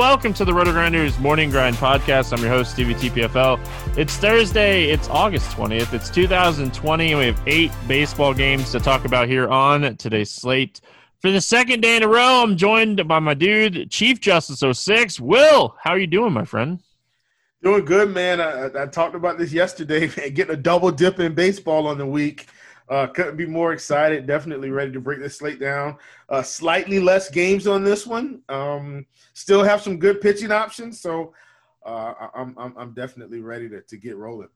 Welcome to the Roto Grinders Morning Grind Podcast. I'm your host, Stevie TPFL. It's Thursday. It's August 20th. It's 2020. and We have eight baseball games to talk about here on today's slate. For the second day in a row, I'm joined by my dude, Chief Justice 06. Will, how are you doing, my friend? Doing good, man. I, I talked about this yesterday, man. Getting a double dip in baseball on the week. Uh, couldn't be more excited. Definitely ready to break this slate down. Uh, slightly less games on this one. Um, still have some good pitching options, so uh, I'm, I'm, I'm definitely ready to, to get rolling.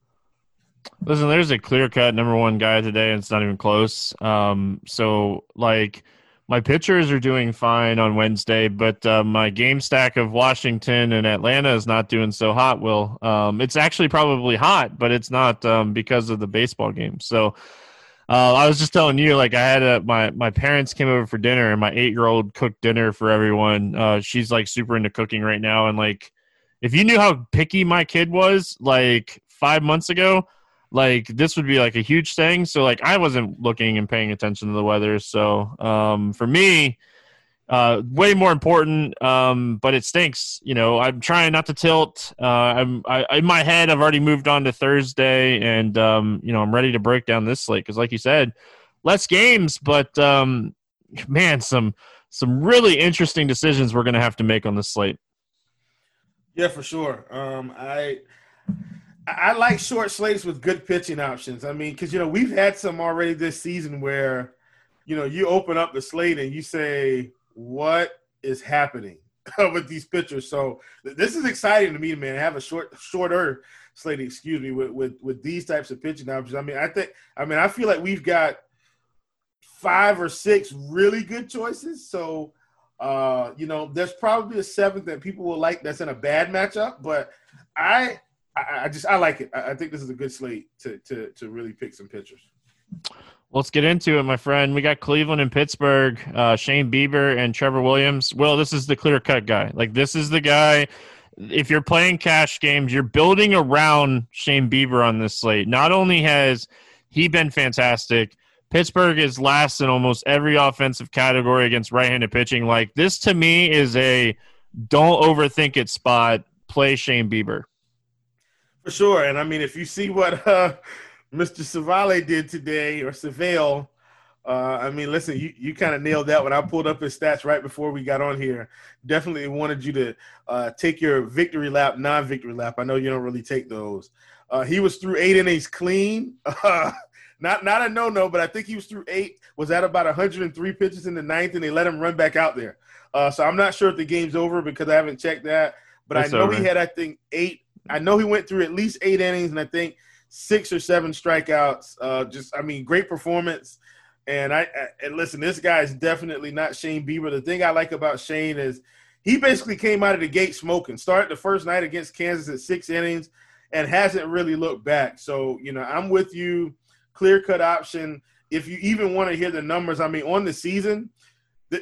Listen, there's a clear cut number one guy today, and it's not even close. Um, so like my pitchers are doing fine on Wednesday, but uh, my game stack of Washington and Atlanta is not doing so hot. Will um, it's actually probably hot, but it's not um, because of the baseball game. So uh, I was just telling you, like I had a, my my parents came over for dinner, and my eight year old cooked dinner for everyone. Uh, she's like super into cooking right now, and like if you knew how picky my kid was, like five months ago, like this would be like a huge thing. So like I wasn't looking and paying attention to the weather. So um, for me, uh, way more important. Um, but it stinks. You know, I'm trying not to tilt. Uh, I'm I, in my head. I've already moved on to Thursday, and um, you know, I'm ready to break down this slate because, like you said, less games, but um, man, some some really interesting decisions we're going to have to make on this slate. Yeah, for sure. Um, I. I like short slates with good pitching options. I mean, because you know we've had some already this season where, you know, you open up the slate and you say, what is happening with these pitchers. So this is exciting to me, man. I Have a short, shorter slate, excuse me, with, with with these types of pitching options. I mean, I think, I mean, I feel like we've got five or six really good choices. So, uh, you know, there's probably a seventh that people will like that's in a bad matchup, but I, I, I just I like it. I, I think this is a good slate to to to really pick some pitchers. Let's get into it, my friend. We got Cleveland and Pittsburgh, uh, Shane Bieber and Trevor Williams. Well, this is the clear cut guy. Like, this is the guy. If you're playing cash games, you're building around Shane Bieber on this slate. Not only has he been fantastic, Pittsburgh is last in almost every offensive category against right handed pitching. Like, this to me is a don't overthink it spot. Play Shane Bieber. For sure. And I mean, if you see what. Uh Mr. Savale did today, or Savale. Uh, I mean, listen, you, you kind of nailed that when I pulled up his stats right before we got on here. Definitely wanted you to uh, take your victory lap, non victory lap. I know you don't really take those. Uh, he was through eight innings clean. not not a no no, but I think he was through eight. Was at about 103 pitches in the ninth, and they let him run back out there. Uh, so I'm not sure if the game's over because I haven't checked that. But it's I know over. he had, I think, eight. I know he went through at least eight innings, and I think six or seven strikeouts. Uh, just, I mean, great performance. And I, and listen, this guy is definitely not Shane Bieber. The thing I like about Shane is he basically came out of the gate smoking. Started the first night against Kansas at six innings and hasn't really looked back. So, you know, I'm with you. Clear cut option. If you even want to hear the numbers, I mean, on the season,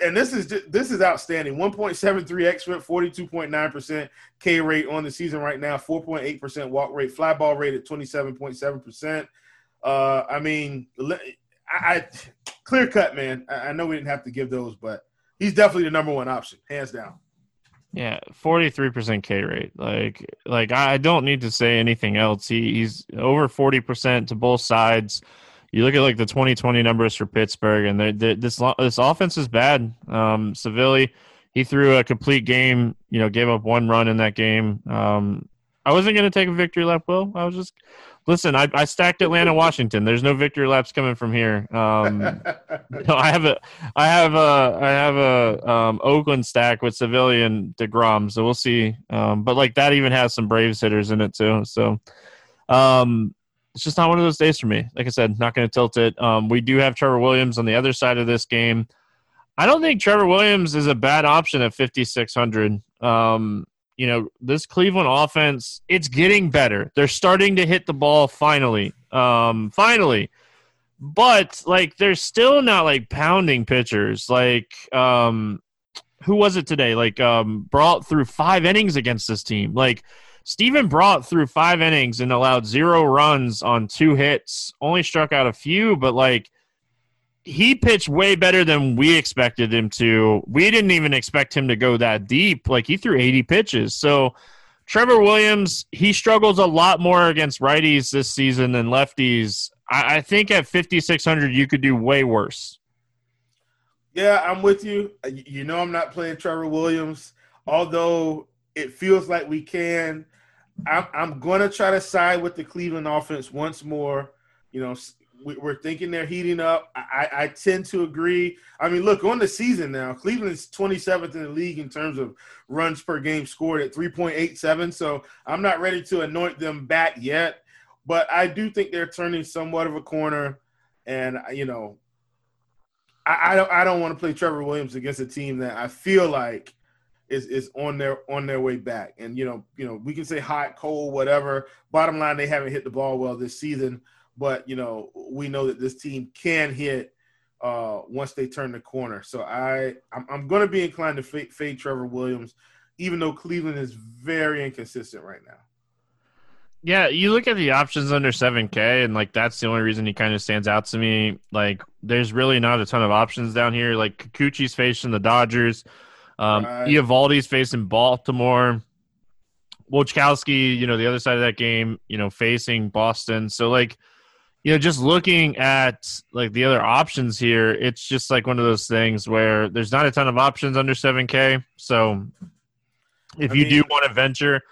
and this is just, this is outstanding. 1.73 xFIP, 42.9 percent K rate on the season right now. 4.8 percent walk rate, fly ball rate at 27.7 percent. Uh, I mean, I, I clear cut, man. I, I know we didn't have to give those, but he's definitely the number one option, hands down. Yeah, forty three percent K rate. Like, like I don't need to say anything else. He, he's over forty percent to both sides you look at like the 2020 numbers for Pittsburgh, and they're, they're, this this offense is bad. Um, Savili, he threw a complete game. You know, gave up one run in that game. Um, I wasn't going to take a victory lap. Will I was just listen. I, I stacked Atlanta, Washington. There's no victory laps coming from here. Um, no, I have a, I have a, I have a um, Oakland stack with Savili and Degrom. So we'll see. Um, but like that even has some Braves hitters in it too. So. Um, it's just not one of those days for me. Like I said, not going to tilt it. Um, we do have Trevor Williams on the other side of this game. I don't think Trevor Williams is a bad option at 5,600. Um, you know, this Cleveland offense, it's getting better. They're starting to hit the ball finally. Um, finally. But like they're still not like pounding pitchers. Like um who was it today? Like um Brault through five innings against this team. Like Steven Brault through five innings and allowed zero runs on two hits. Only struck out a few, but like he pitched way better than we expected him to. We didn't even expect him to go that deep. Like he threw 80 pitches. So Trevor Williams, he struggles a lot more against righties this season than lefties. I, I think at 5,600, you could do way worse. Yeah, I'm with you. You know, I'm not playing Trevor Williams, although it feels like we can. I'm, I'm going to try to side with the Cleveland offense once more. You know, we're thinking they're heating up. I, I, tend to agree. I mean, look on the season now. Cleveland's 27th in the league in terms of runs per game scored at 3.87. So I'm not ready to anoint them back yet, but I do think they're turning somewhat of a corner. And uh, you know, I, I don't I don't want to play Trevor Williams against a team that I feel like is is on their on their way back. And you know, you know, we can say hot, cold, whatever. Bottom line, they haven't hit the ball well this season but you know we know that this team can hit uh, once they turn the corner. So I I'm, I'm going to be inclined to fade, fade Trevor Williams, even though Cleveland is very inconsistent right now. Yeah, you look at the options under 7K, and like that's the only reason he kind of stands out to me. Like, there's really not a ton of options down here. Like, Kikuchi's facing the Dodgers, um, right. Facing Baltimore, Wojciechowski, you know, the other side of that game, you know, facing Boston. So, like, you know, just looking at like the other options here, it's just like one of those things where there's not a ton of options under 7K. So if I you mean, do want to venture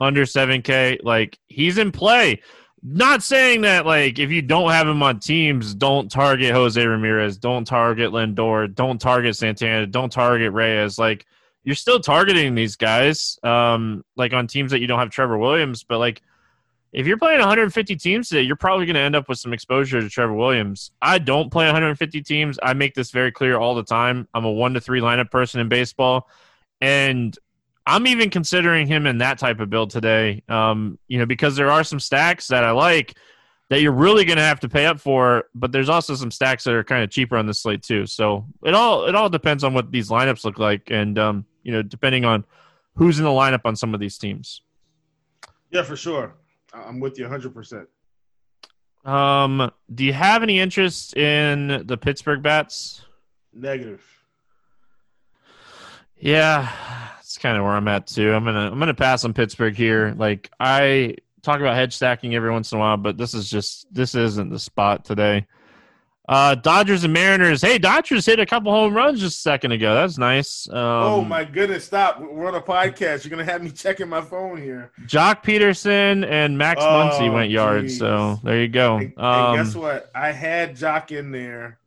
under 7K, like he's in play. Not saying that like if you don't have him on teams, don't target Jose Ramirez, don't target Lindor, don't target Santana, don't target Reyes. Like you're still targeting these guys, um, like on teams that you don't have Trevor Williams, but like if you're playing 150 teams today, you're probably going to end up with some exposure to Trevor Williams. I don't play 150 teams. I make this very clear all the time. I'm a one to three lineup person in baseball, and I'm even considering him in that type of build today. Um, you know, because there are some stacks that I like that you're really going to have to pay up for, but there's also some stacks that are kind of cheaper on the slate too. So it all it all depends on what these lineups look like, and um, you know, depending on who's in the lineup on some of these teams. Yeah, for sure. I'm with you 100%. Um, do you have any interest in the Pittsburgh bats? Negative. Yeah, it's kind of where I'm at too. I'm gonna I'm gonna pass on Pittsburgh here. Like I talk about hedge stacking every once in a while, but this is just this isn't the spot today. Uh, Dodgers and Mariners. Hey, Dodgers hit a couple home runs just a second ago. That's nice. Um, oh my goodness! Stop. We're on a podcast. You're gonna have me checking my phone here. Joc Pederson and Max oh, Muncy went yards. So there you go. And, um, and guess what? I had Jock in there,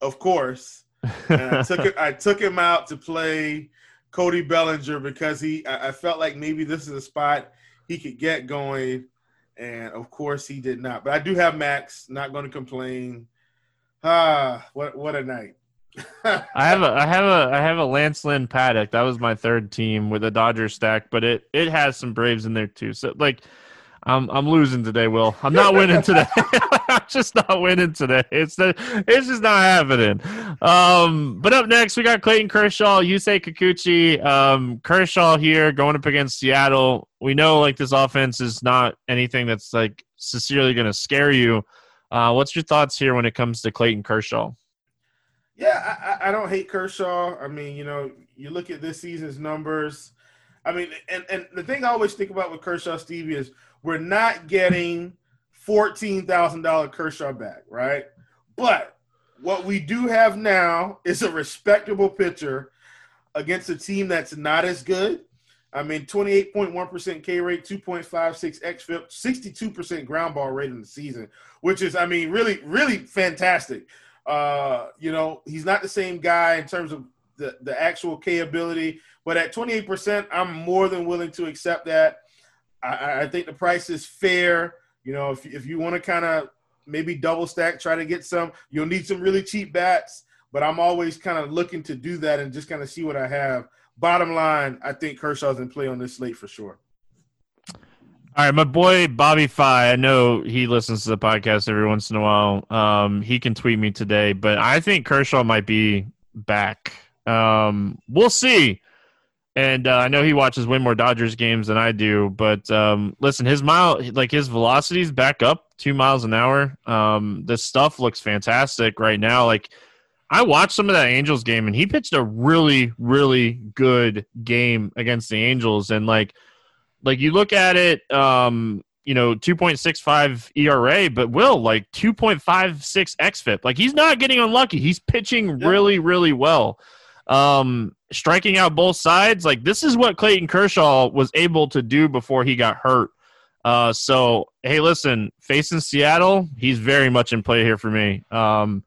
of course. I took it. I took him out to play Cody Bellinger because he. I, I felt like maybe this is a spot he could get going, and of course he did not. But I do have Max. Not going to complain. Ah, what what a night. I have a I have a I have a Lance Lynn Paddack. That was my third team with a Dodger stack, but it it has some Braves in there too. So like I'm I'm losing today, Will. I'm not winning today. Just not winning today. It's the it's just not happening. Um, but up next we got Clayton Kershaw, Yusei Kikuchi. Um, Kershaw here going up against Seattle. We know like this offense is not anything that's like sincerely going to scare you. Uh, what's your thoughts here when it comes to Clayton Kershaw? Yeah, I, I, don't hate Kershaw. I mean, you know, you look at this season's numbers. I mean, and, and the thing I always think about with Kershaw, Stevie, is we're not getting fourteen thousand dollar Kershaw back, right? But what we do have now is a respectable pitcher against a team that's not as good. I mean, 28.1% K rate, 2.56 XFIP, 62% ground ball rate in the season, which is, I mean, really, really fantastic. Uh, you know, he's not the same guy in terms of the, the actual K ability, but at 28%, I'm more than willing to accept that. I, I think the price is fair. You know, if, if you want to kind of maybe double stack, try to get some, you'll need some really cheap bats, but I'm always kind of looking to do that and just kind of see what I have bottom line, I think Kershaw's in play on this slate for sure. All right, my boy Bobby Fi. I know he listens to the podcast every once in a while. Um, he can tweet me today, but I think Kershaw might be back. Um, we'll see. And uh, I know he watches way more Dodgers games than I do. But um, listen, his mile, like his velocities back up two miles an hour. Um, this stuff looks fantastic right now. Like I watched some of that Angels game, and he pitched a really, really good game against the Angels. And like, like you look at it, um, you know, 2.65 ERA, but Will like 2.56 xFIP. Like he's not getting unlucky. He's pitching really, really well. Um, striking out both sides. Like this is what Clayton Kershaw was able to do before he got hurt. Uh, so hey, listen, facing Seattle, he's very much in play here for me. Um,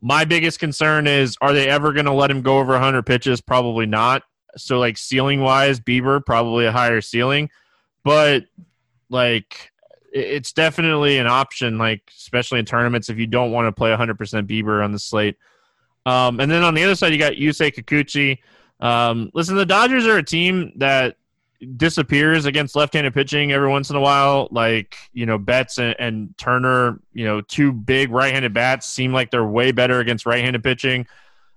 my biggest concern is, are they ever going to let him go over 100 pitches? Probably not. So like ceiling wise, Bieber probably a higher ceiling, but like it's definitely an option. Like especially in tournaments, if you don't want to play 100% Bieber on the slate. Um, and then on the other side, you got Yusei Kikuchi. Um, listen, the Dodgers are a team that disappears against left-handed pitching every once in a while. Like you know, Betts and, and Turner, you know, two big right-handed bats seem like they're way better against right-handed pitching.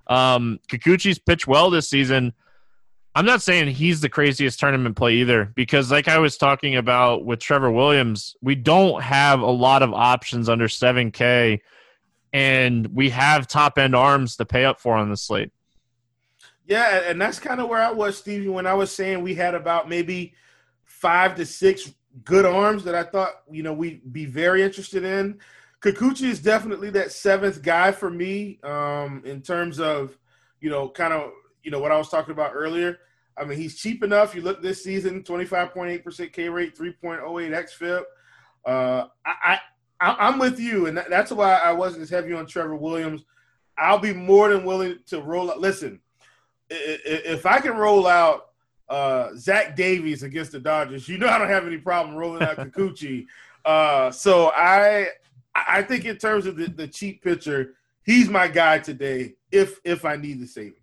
Um, Kikuchi's pitched well this season. I'm not saying he's the craziest tournament play either, because like I was talking about with Trevor Williams, we don't have a lot of options under 7K, and we have top end arms to pay up for on the slate. Yeah, and that's kind of where I was, Stevie, when I was saying we had about maybe five to six good arms that I thought, you know, we'd be very interested in. Kikuchi is definitely that seventh guy for me um, in terms of, you know, kind of, you know, what I was talking about earlier. I mean, he's cheap enough. You look this season, 25.8% K rate, 3.08 XFIP. Uh, I, I, I'm with you, and that's why I wasn't as heavy on Trevor Williams. I'll be more than willing to roll. Out. Listen, if I can roll out uh, Zach Davies against the Dodgers, you know I don't have any problem rolling out Kikuchi. uh, so I I think in terms of the, the cheap pitcher, he's my guy today. If if I need the savings.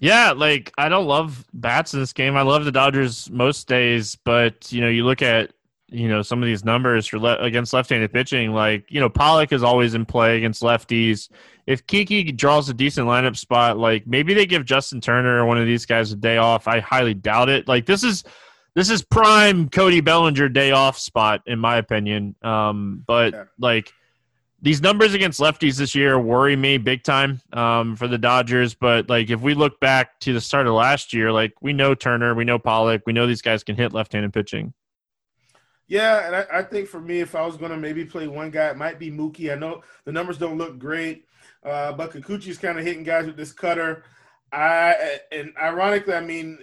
Yeah, like I don't love bats in this game. I love the Dodgers most days, but you know, you look at you know some of these numbers for le- against left-handed pitching. Like you know, Pollock is always in play against lefties. If Kiki draws a decent lineup spot, like maybe they give Justin Turner or one of these guys a day off. I highly doubt it. Like this is this is prime Cody Bellinger day off spot in my opinion. Um, but yeah. like these numbers against lefties this year worry me big time um, for the Dodgers. But like if we look back to the start of last year, like we know Turner, we know Pollock, we know these guys can hit left-handed pitching. Yeah, and I, I, think for me, if I was going to maybe play one guy, it might be Mookie. I know the numbers don't look great, uh, but Kikuchi's kind of hitting guys with this cutter. I and ironically, I mean,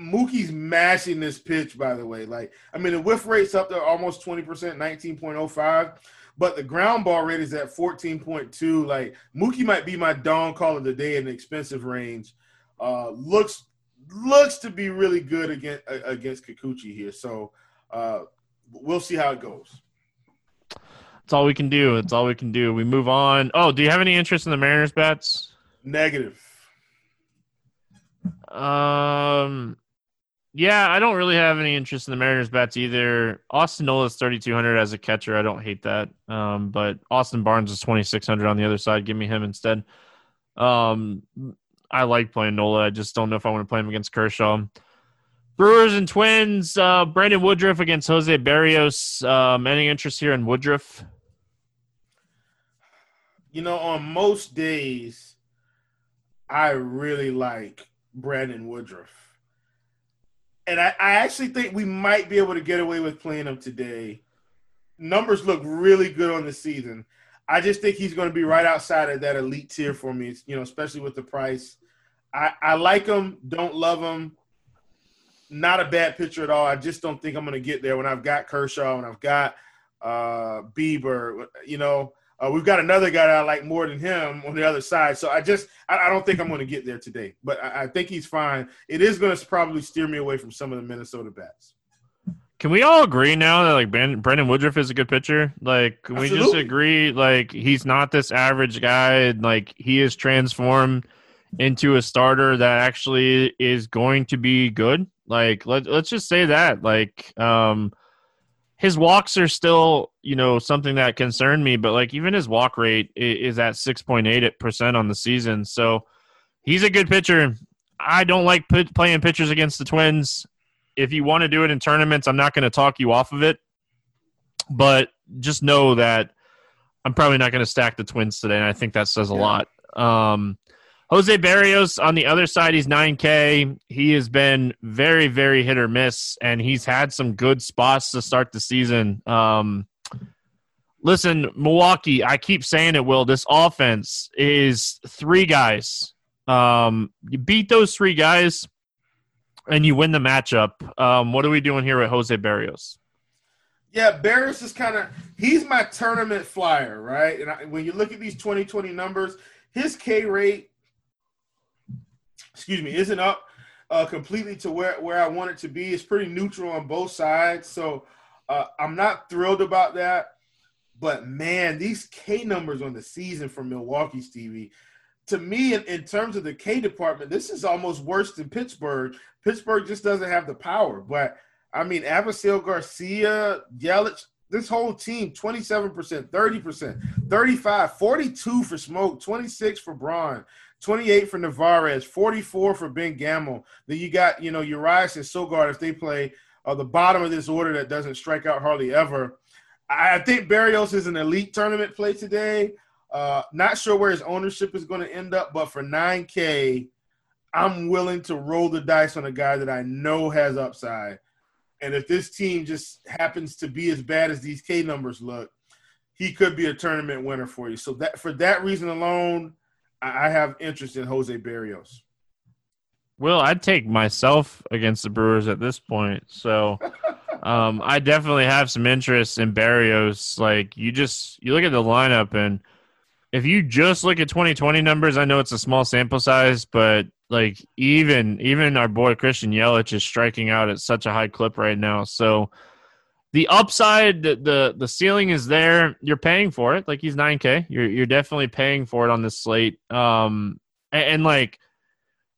Mookie's mashing this pitch. By the way, like I mean, the whiff rate's up to almost twenty percent, nineteen point oh five, but the ground ball rate is at fourteen point two. Like Mookie might be my dawn call of the day in the expensive range. Uh, looks looks to be really good against against Kikuchi here. So uh, we'll see how it goes. That's all we can do. That's all we can do. We move on. Oh, do you have any interest in the Mariners bets? Negative. Um, yeah, I don't really have any interest in the Mariners bets either. Austin Nola's 3,200 as a catcher. I don't hate that. Um, but Austin Barnes is 2,600 on the other side. Give me him instead. Um, I like playing Nola. I just don't know if I want to play him against Kershaw. Brewers and Twins. Uh, Brandon Woodruff against Jose Berrios. Um, any interest here in Woodruff? You know, on most days, I really like Brandon Woodruff. And I, I actually think we might be able to get away with playing him today. Numbers look really good on the season. I just think he's going to be right outside of that elite tier for me. You know, especially with the price. I, I like him. Don't love him. Not a bad pitcher at all. I just don't think I'm going to get there when I've got Kershaw and I've got uh, Bieber. You know, uh, we've got another guy I like more than him on the other side. So I just I, I don't think I'm going to get there today. But I, I think he's fine. It is going to probably steer me away from some of the Minnesota bats. Can we all agree now that like ben, Brandon Woodruff is a good pitcher? Like, can Absolutely. we just agree like he's not this average guy? Like he is transformed into a starter that actually is going to be good. Like let let's just say that. Like um his walks are still, you know, something that concerned me, but like even his walk rate is at 6.8 percent on the season. So he's a good pitcher. I don't like p- playing pitchers against the Twins. If you want to do it in tournaments, I'm not going to talk you off of it. But just know that I'm probably not going to stack the Twins today, and I think that says a yeah. lot. Um, Jose Berrios on the other side, he's 9K. He has been very, very hit or miss, and he's had some good spots to start the season. Um, listen, Milwaukee, I keep saying it, Will. This offense is three guys. Um, you beat those three guys, and you win the matchup. Um, what are we doing here with Jose Berrios? Yeah, Berrios is kind of he's my tournament flyer, right? And I, when you look at these 2020 numbers, his K rate excuse me, isn't up uh, completely to where, where I want it to be. It's pretty neutral on both sides. So uh, I'm not thrilled about that. But man, these K numbers on the season for Milwaukee, Stevie, to me, in, in terms of the K department, this is almost worse than Pittsburgh. Pittsburgh just doesn't have the power. But I mean, Avisail Garcia, Yelich, this whole team 27%, 30%, 35, 42 for Smoke, 26 for Braun, 28 for Narvaez, 44 for Ben Gamel. Then you got, you know, Urias and Sogard if they play uh, the bottom of this order that doesn't strike out hardly ever. I think Berrios is an elite tournament play today. Uh, not sure where his ownership is going to end up, but for 9K, I'm willing to roll the dice on a guy that I know has upside. And if this team just happens to be as bad as these K numbers look, he could be a tournament winner for you. So that for that reason alone, I have interest in Jose Berrios. Well, I'd take myself against the Brewers at this point. So um, I definitely have some interest in Berrios. Like you just you look at the lineup and if you just look at 2020 numbers, I know it's a small sample size, but like even even our boy Christian Yelich is striking out at such a high clip right now. So the upside, the, the the ceiling is there. You're paying for it. Like he's 9K. You're you're definitely paying for it on this slate. Um, and, and like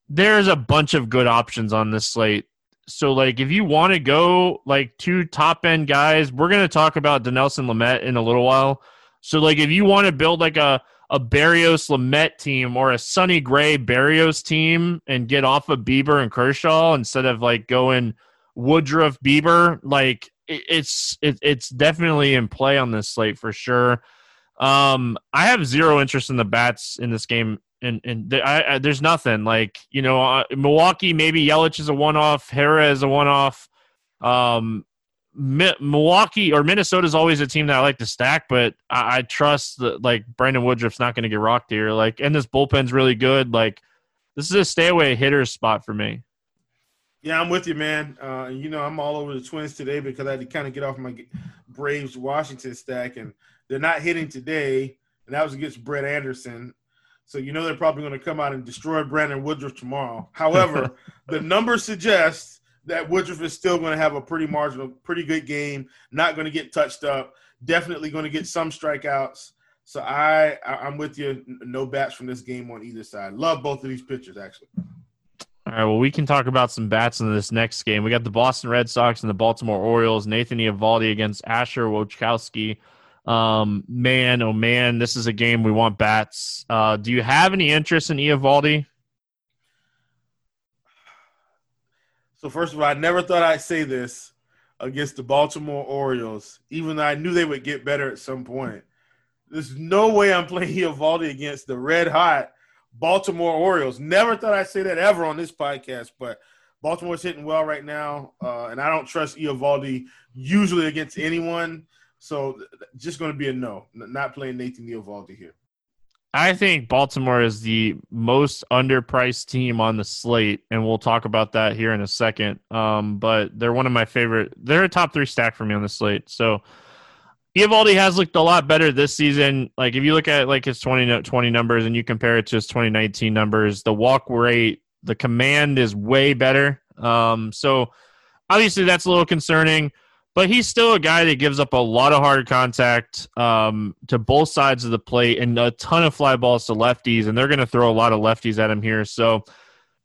there's a bunch of good options on this slate. So like if you want to go like two top end guys, we're gonna talk about Dinelson Lamet in a little while. So like if you want to build like a a Berrios Lamet team or a Sonny Gray Berrios team and get off of Bieber and Kershaw instead of like going Woodruff Bieber, like it's it, it's definitely in play on this slate for sure. Um, I have zero interest in the bats in this game, and and I, I, there's nothing like you know uh, Milwaukee. Maybe Yelich is a one off. Hiura is a one off. Um, Mi- Milwaukee or Minnesota is always a team that I like to stack, but I, I trust that like Brandon Woodruff's not going to get rocked here. Like, and this bullpen's really good. Like, this is a stay away hitter spot for me. Yeah, I'm with you, man. Uh, you know, I'm all over the Twins today because I had to kind of get off my Braves Washington stack, and they're not hitting today, and that was against Brett Anderson. So you know they're probably going to come out and destroy Brandon Woodruff tomorrow. However, the numbers suggest that Woodruff is still going to have a pretty marginal, pretty good game. Not going to get touched up. Definitely going to get some strikeouts. So I, I'm with you. No bats from this game on either side. Love both of these pitchers, actually. All right, well, we can talk about some bats in this next game. We got the Boston Red Sox and the Baltimore Orioles. Nathan Eovaldi against Asher Wojciechowski. Um, man, oh man, this is a game we want bats. Uh, do you have any interest in Eovaldi? So first of all, I never thought I'd say this against the Baltimore Orioles, even though I knew they would get better at some point. There's no way I'm playing Eovaldi against the red hot Baltimore Orioles. Never thought I'd say that ever on this podcast, but Baltimore's hitting well right now, uh, and I don't trust Eovaldi usually against anyone. So just going to be a no. Not playing Nathan Eovaldi here. I think Baltimore is the most underpriced team on the slate, and we'll talk about that here in a second. Um, but they're one of my favorite. They're a top three stack for me on the slate. So Eovaldi has looked a lot better this season. Like if you look at like his 20, 20 numbers and you compare it to his 2019 numbers, the walk rate, the command is way better. Um, so obviously that's a little concerning, but he's still a guy that gives up a lot of hard contact um, to both sides of the plate and a ton of fly balls to lefties, and they're going to throw a lot of lefties at him here. So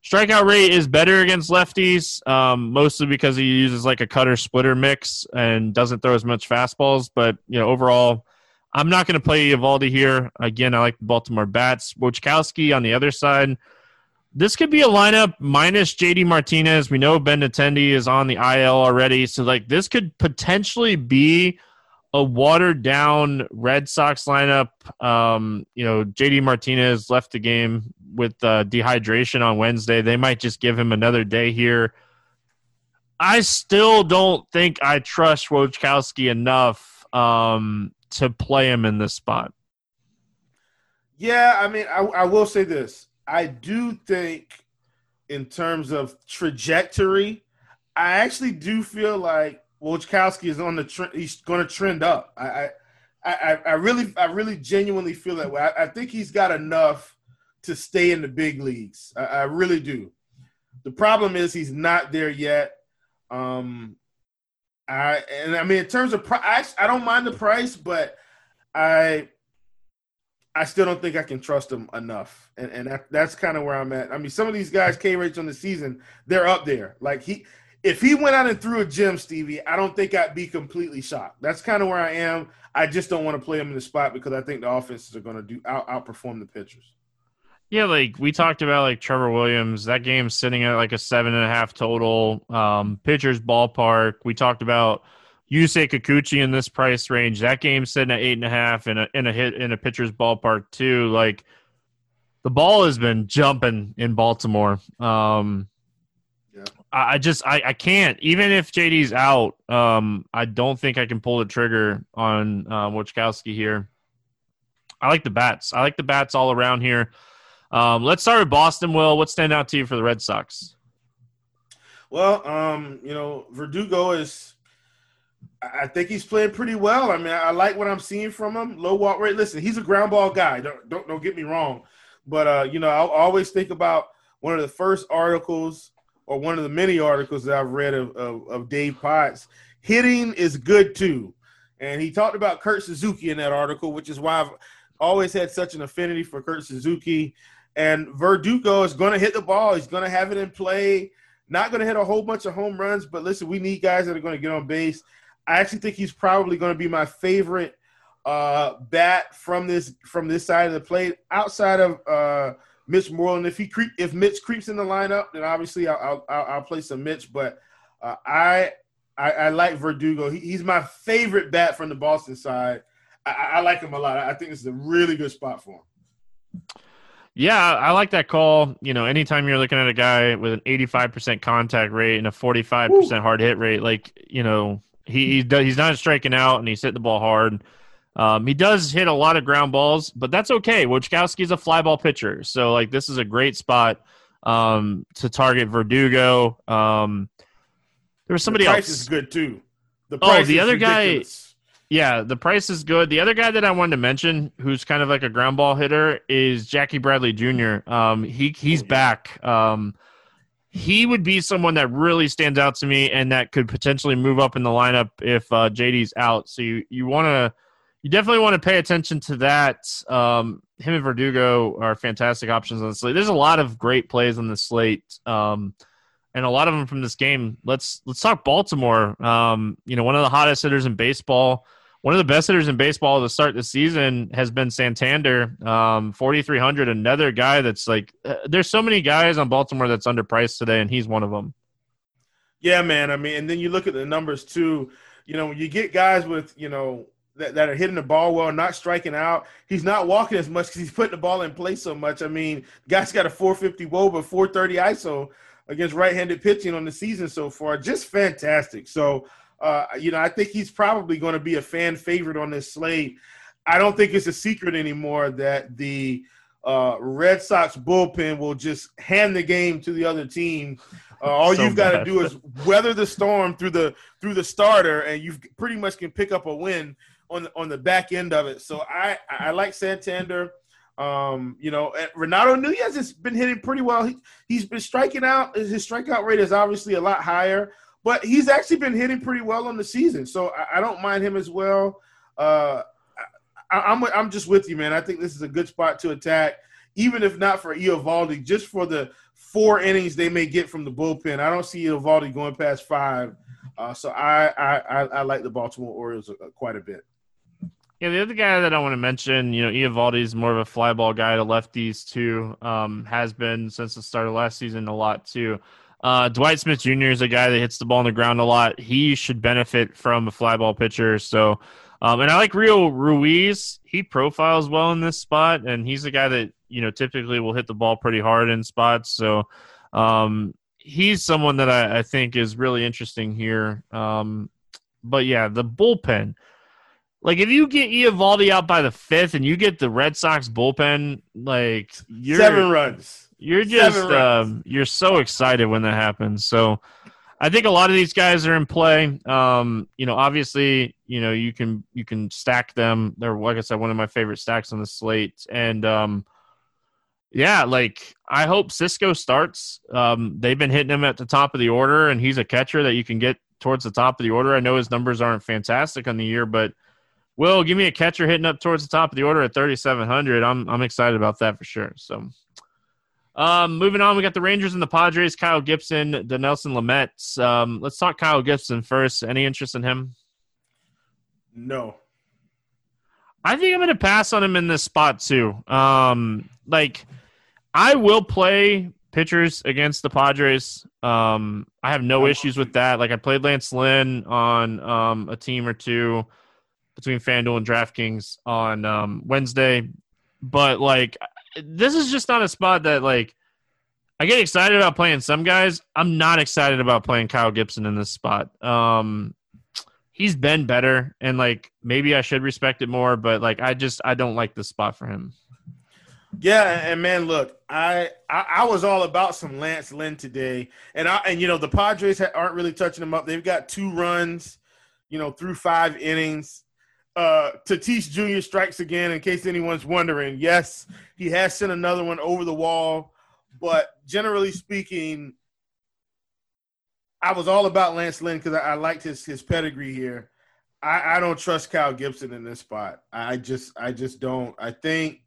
Strikeout rate is better against lefties, um, mostly because he uses like a cutter splitter mix and doesn't throw as much fastballs. But you know, overall, I'm not going to play Eovaldi here. Again, I like the Baltimore bats. Wojciechowski on the other side. This could be a lineup minus JD Martinez. We know Benintendi is on the IL already, so like this could potentially be a watered down Red Sox lineup. Um, you know, JD Martinez left the game with uh, dehydration on Wednesday. They might just give him another day here. I still don't think I trust Wojciechowski enough um, to play him in this spot. Yeah, I mean, I, I will say this. I do think, in terms of trajectory, I actually do feel like Wojciechowski is on the trend. He's going to trend up. I, I, I, really, I really genuinely feel that way. I, I, think he's got enough to stay in the big leagues. I, I really do. The problem is he's not there yet. Um, I and I mean in terms of price, I don't mind the price, but I I still don't think I can trust him enough, and and that, that's kind of where I'm at. I mean, some of these guys K rates on the season, they're up there. Like he, if he went out and threw a gem, Stevie, I don't think I'd be completely shocked. That's kind of where I am. I just don't want to play him in the spot because I think the offenses are going to do out, outperform the pitchers. Yeah, like we talked about, like Trevor Williams, that game's sitting at like a seven and a half total. Um, pitchers ballpark. We talked about Yusei Kikuchi in this price range. That game's sitting at eight and a half in a in a hit in a pitcher's ballpark too. Like the ball has been jumping in Baltimore. Um, yeah. I, I just I, I can't even if JD's out. Um, I don't think I can pull the trigger on uh, Wojciechowski here. I like the bats. I like the bats all around here. Um, let's start with Boston. Will what stand out to you for the Red Sox? Well, um, you know, Verdugo is I think he's playing pretty well. I mean, I like what I'm seeing from him. Low walk rate. Listen, he's a ground ball guy. Don't don't, don't get me wrong, but uh, you know, I always think about one of the first articles or one of the many articles that I've read of, of, of Dave Potts. Hitting is good too, and he talked about Kurt Suzuki in that article, which is why I've always had such an affinity for Kurt Suzuki. And Verdugo is going to hit the ball. He's going to have it in play. Not going to hit a whole bunch of home runs, but listen, we need guys that are going to get on base. I actually think he's probably going to be my favorite uh, bat from this from this side of the plate, outside of uh, Mitch Moreland. If he creep, if Mitch creeps in the lineup, then obviously I'll I'll, I'll play some Mitch. But uh, I, I, I like Verdugo. He, he's my favorite bat from the Boston side. I, I like him a lot. I think this is a really good spot for him. Yeah, I like that call. You know, anytime you're looking at a guy with an 85% contact rate and a 45% Woo. hard hit rate, like you know, he he's, he's not striking out and he's hitting the ball hard. Um, he does hit a lot of ground balls, but that's okay. Wojciechowski's a fly ball pitcher, so like this is a great spot um, to target Verdugo. Um, there was somebody the price else. is good too. The oh, the other ridiculous. guy. Yeah, the price is good. The other guy that I wanted to mention, who's kind of like a ground ball hitter, is Jackie Bradley Jr. Um, he he's oh, yeah. back. Um, he would be someone that really stands out to me and that could potentially move up in the lineup if uh, JD's out. So you, you want to you definitely want to pay attention to that. Um, him and Verdugo are fantastic options on the slate. There's a lot of great plays on the slate, um, and a lot of them from this game. Let's let's talk Baltimore. Um, you know, one of the hottest hitters in baseball one of the best hitters in baseball to start the season has been Santander, um, 4,300. Another guy that's like, uh, there's so many guys on Baltimore that's underpriced today, and he's one of them. Yeah, man. I mean, and then you look at the numbers too. You know, you get guys with, you know, that, that are hitting the ball well, not striking out. He's not walking as much because he's putting the ball in play so much. I mean, guy's got a 450 WOBA, 430 ISO against right-handed pitching on the season so far. Just fantastic. So, uh, you know, I think he's probably going to be a fan favorite on this slate. I don't think it's a secret anymore that the uh, Red Sox bullpen will just hand the game to the other team. Uh, all so you've got to do is weather the storm through the through the starter, and you pretty much can pick up a win on the, on the back end of it. So I I like Santander. Um, you know, Renato Nunez has been hitting pretty well. He, he's been striking out. His strikeout rate is obviously a lot higher but he's actually been hitting pretty well on the season, so I, I don't mind him as well. Uh, I, am I'm, I'm just with you, man. I think this is a good spot to attack, even if not for Eovaldi, just for the four innings they may get from the bullpen. I don't see Eovaldi going past five, uh, so I, I I like the Baltimore Orioles uh, quite a bit. Yeah, the other guy that I want to mention, you know, Eovaldi is more of a fly ball guy to lefties too. Um, has been since the start of last season a lot too. Uh, Dwight Smith Jr. is a guy that hits the ball on the ground a lot. He should benefit from a fly ball pitcher. So, um, and I like Rio Ruiz. He profiles well in this spot, and he's a guy that you know typically will hit the ball pretty hard in spots. So, um, he's someone that I, I, think is really interesting here. Um, but yeah, the bullpen. Like if you get Eovaldi out by the fifth and you get the Red Sox bullpen, like you're seven runs. You're just um, you're so excited when that happens. So I think a lot of these guys are in play. Um, you know, obviously, you know, you can you can stack them. They're like I said, one of my favorite stacks on the slate. And um yeah, like I hope Sisco starts. Um, they've been hitting him at the top of the order, and he's a catcher that you can get towards the top of the order. I know his numbers aren't fantastic on the year, but Will, give me a catcher hitting up towards the top of the order at 3,700. I'm I'm excited about that for sure. So um, moving on, we got the Rangers and the Padres. Kyle Gibson, Dinelson Lamet. Um, let's talk Kyle Gibson first. Any interest in him? No. I think I'm going to pass on him in this spot too. Um, like, I will play pitchers against the Padres. Um, I have no issues with that. Like, I played Lance Lynn on um, a team or two between FanDuel and DraftKings on um, Wednesday, but like this is just not a spot that like I get excited about playing some guys. I'm not excited about playing Kyle Gibson in this spot. Um, he's been better, and like maybe I should respect it more, but like I just I don't like the spot for him. Yeah, and man, look, I, I, I was all about some Lance Lynn today, and I and you know the Padres aren't really touching him up. They've got two runs, you know, through five innings uh, Tatis Jr. strikes again. In case anyone's wondering, yes, he has sent another one over the wall, but generally speaking, I was all about Lance Lynn because I, I, liked his his pedigree here. I, I don't trust Kyle Gibson in this spot. I just I just don't. I think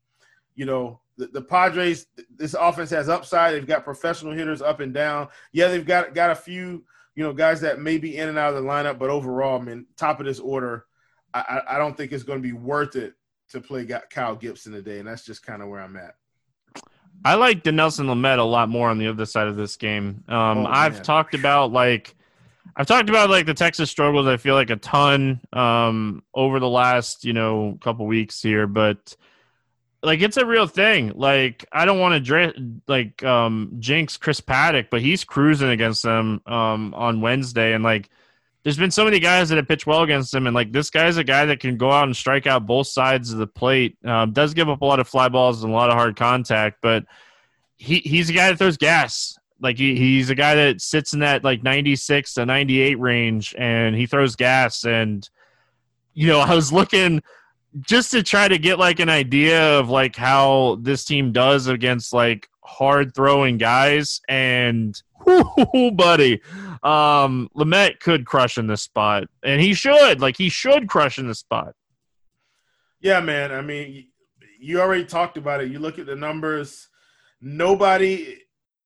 you know the, the Padres. This offense has upside. They've got professional hitters up and down. Yeah, they've got got a few you know guys that may be in and out of the lineup, but overall, I mean, top of this order I, I don't think it's going to be worth it to play Kyle Gibson today, and that's just kind of where I'm at. I like Dinelson Lamet a lot more on the other side of this game. Um, oh, I've talked about like I've talked about like the Texas struggles. I feel like a ton um, over the last you know couple weeks here, but like it's a real thing. Like I don't want to dra- like um, jinx Chris Paddack, but he's cruising against them um, on Wednesday, and like there's been so many guys that have pitched well against him, and like this guy's a guy that can go out and strike out both sides of the plate. Um, does give up a lot of fly balls and a lot of hard contact, but he he's a guy that throws gas. Like he, he's a guy that sits in that like 96 to 98 range, and he throws gas. And you know, I was looking just to try to get like an idea of like how this team does against like hard throwing guys, and whoo, buddy um, Lamet could crush in this spot, and he should. Like he should crush in this spot. Yeah, man. I mean, you already talked about it. You look at the numbers. Nobody,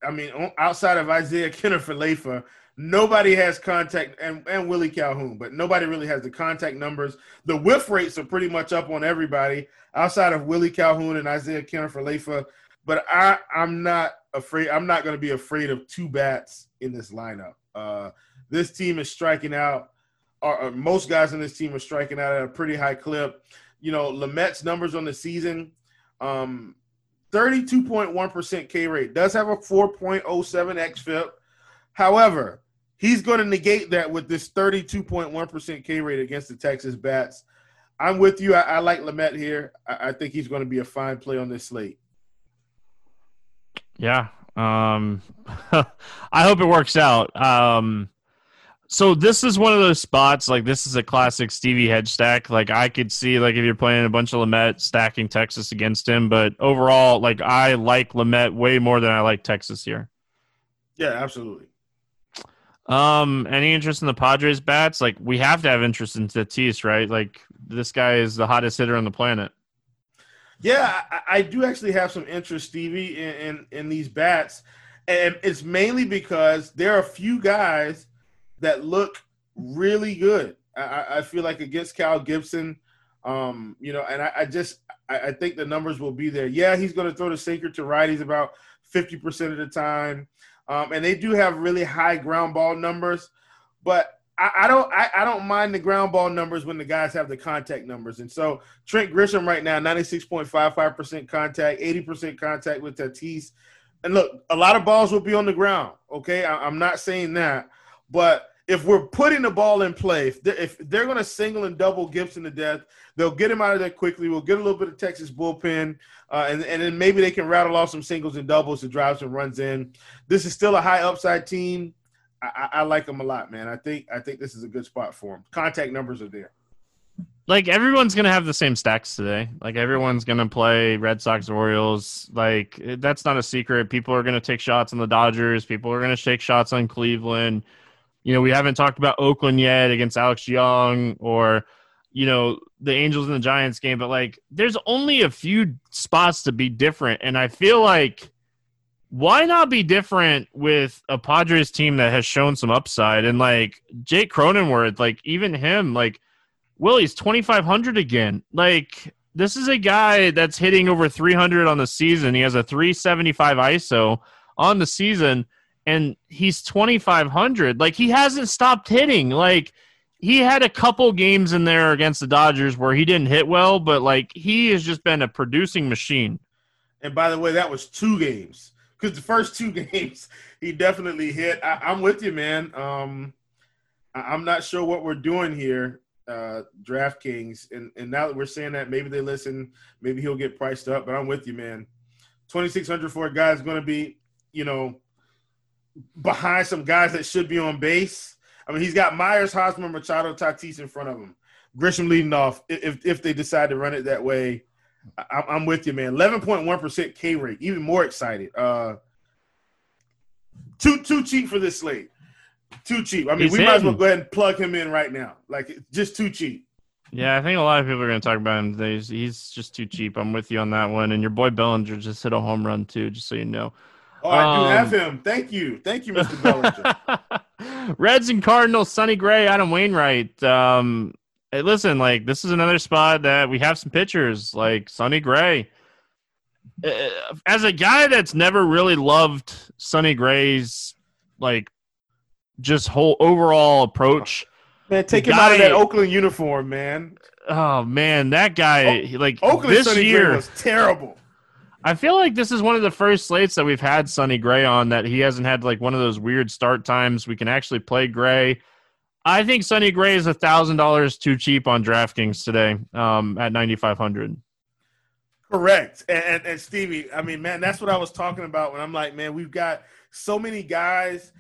I mean, outside of Isaiah Kiner-Falefa, nobody has contact and, and Willie Calhoun, but nobody really has the contact numbers. The whiff rates are pretty much up on everybody outside of Willie Calhoun and Isaiah Kiner-Falefa. But I, I'm not afraid. I'm not going to be afraid of two bats in this lineup. Uh, this team is striking out. Or, or, most guys in this team are striking out at a pretty high clip. You know, Lamet's numbers on the season, um, 32.1% K rate, does have a 4.07 xFIP. However, he's going to negate that with this 32.1% K rate against the Texas Bats. I'm with you. I, I like Lamet here. I, I think he's going to be a fine play on this slate. Yeah, um, I hope it works out. Um, so this is one of those spots. Like this is a classic Stevie hedge stack. Like I could see, like if you're playing a bunch of Lamet stacking Texas against him, but overall, like I like Lamet way more than I like Texas here. Yeah, absolutely. Um, any interest in the Padres bats? Like we have to have interest in Tatis, right? Like this guy is the hottest hitter on the planet. Yeah, I, I, do actually have some interest, Stevie, in, in, in these bats, and it's mainly because there are a few guys that look really good. I, I feel like against Cal Gibson, Um, you know, and I, I just I, think the numbers will be there. Yeah, he's going to throw the sinker to righties about fifty percent of the time, um, and they do have really high ground ball numbers. But I, I don't I, I, don't mind the ground ball numbers when the guys have the contact numbers. And so Trent Grisham right now, ninety six point five five percent contact, eighty percent contact with Tatis. And look, a lot of balls will be on the ground. Okay, I, I'm not saying that, but if we're putting the ball in play, if they're, if they're going to single and double Gibson to death, they'll get him out of there quickly. We'll get a little bit of Texas bullpen, uh, and, and then maybe they can rattle off some singles and doubles to drive some runs in. This is still a high upside team. I, I like them a lot, man. I think I think this is a good spot for them. Contact numbers are there. Like everyone's gonna have the same stacks today. Like everyone's gonna play Red Sox, Orioles. Like that's not a secret. People are gonna take shots on the Dodgers. People are gonna take shots on Cleveland you know, we haven't talked about Oakland yet against Alex Young or, you know, the Angels and the Giants game, but like there's only a few spots to be different. And I feel like why not be different with a Padres team that has shown some upside? And like Jake Cronenworth, like even him, like Willie's 2,500 again. Like this is a guy that's hitting over 300 on the season. He has a 375 ISO on the season and he's 2500 like he hasn't stopped hitting like he had a couple games in there against the dodgers where he didn't hit well but like he has just been a producing machine and by the way that was two games because the first two games he definitely hit I, am with you man um I, am not sure what we're doing here uh draftkings and and now that we're saying that maybe they listen maybe he'll get priced up but i'm with you man 2600 for a guy is going to be you know behind some guys that should be on base. I mean, he's got Myers, Hosmer, Machado, Tatis in front of him. Grisham leading off if if they decide to run it that way. I, am with you, man. Eleven point one percent K rate, even more excited. Uh, too too cheap for this slate. Too cheap. I mean, he's we in. might as well go ahead and plug him in right now. Like just too cheap. Yeah, I think a lot of people are going to talk about him today. He's, he's just too cheap. I'm with you on that one. And your boy Bellinger just hit a home run too, just so you know. Oh, I do have um, him. Thank you. Thank you, Mr. Bellinger. Reds and Cardinals, Sonny Gray, Adam Wainwright. Um, hey, listen, like this is another spot that we have some pitchers like Sonny Gray. Uh, as a guy that's never really loved Sonny Gray's like just whole overall approach. Man, take him guy, out of that Oakland uniform, man. Oh man, that guy like Oakland this Sonny year Gray was terrible. I feel like this is one of the first slates that we've had Sonny Gray on that he hasn't had like one of those weird start times. We can actually play Gray. I think Sonny Gray is thousand dollars too cheap on DraftKings today um, at ninety five hundred. Correct, and, and, and Stevie, I mean, man, that's what I was talking about when I'm like, man, we've got so many guys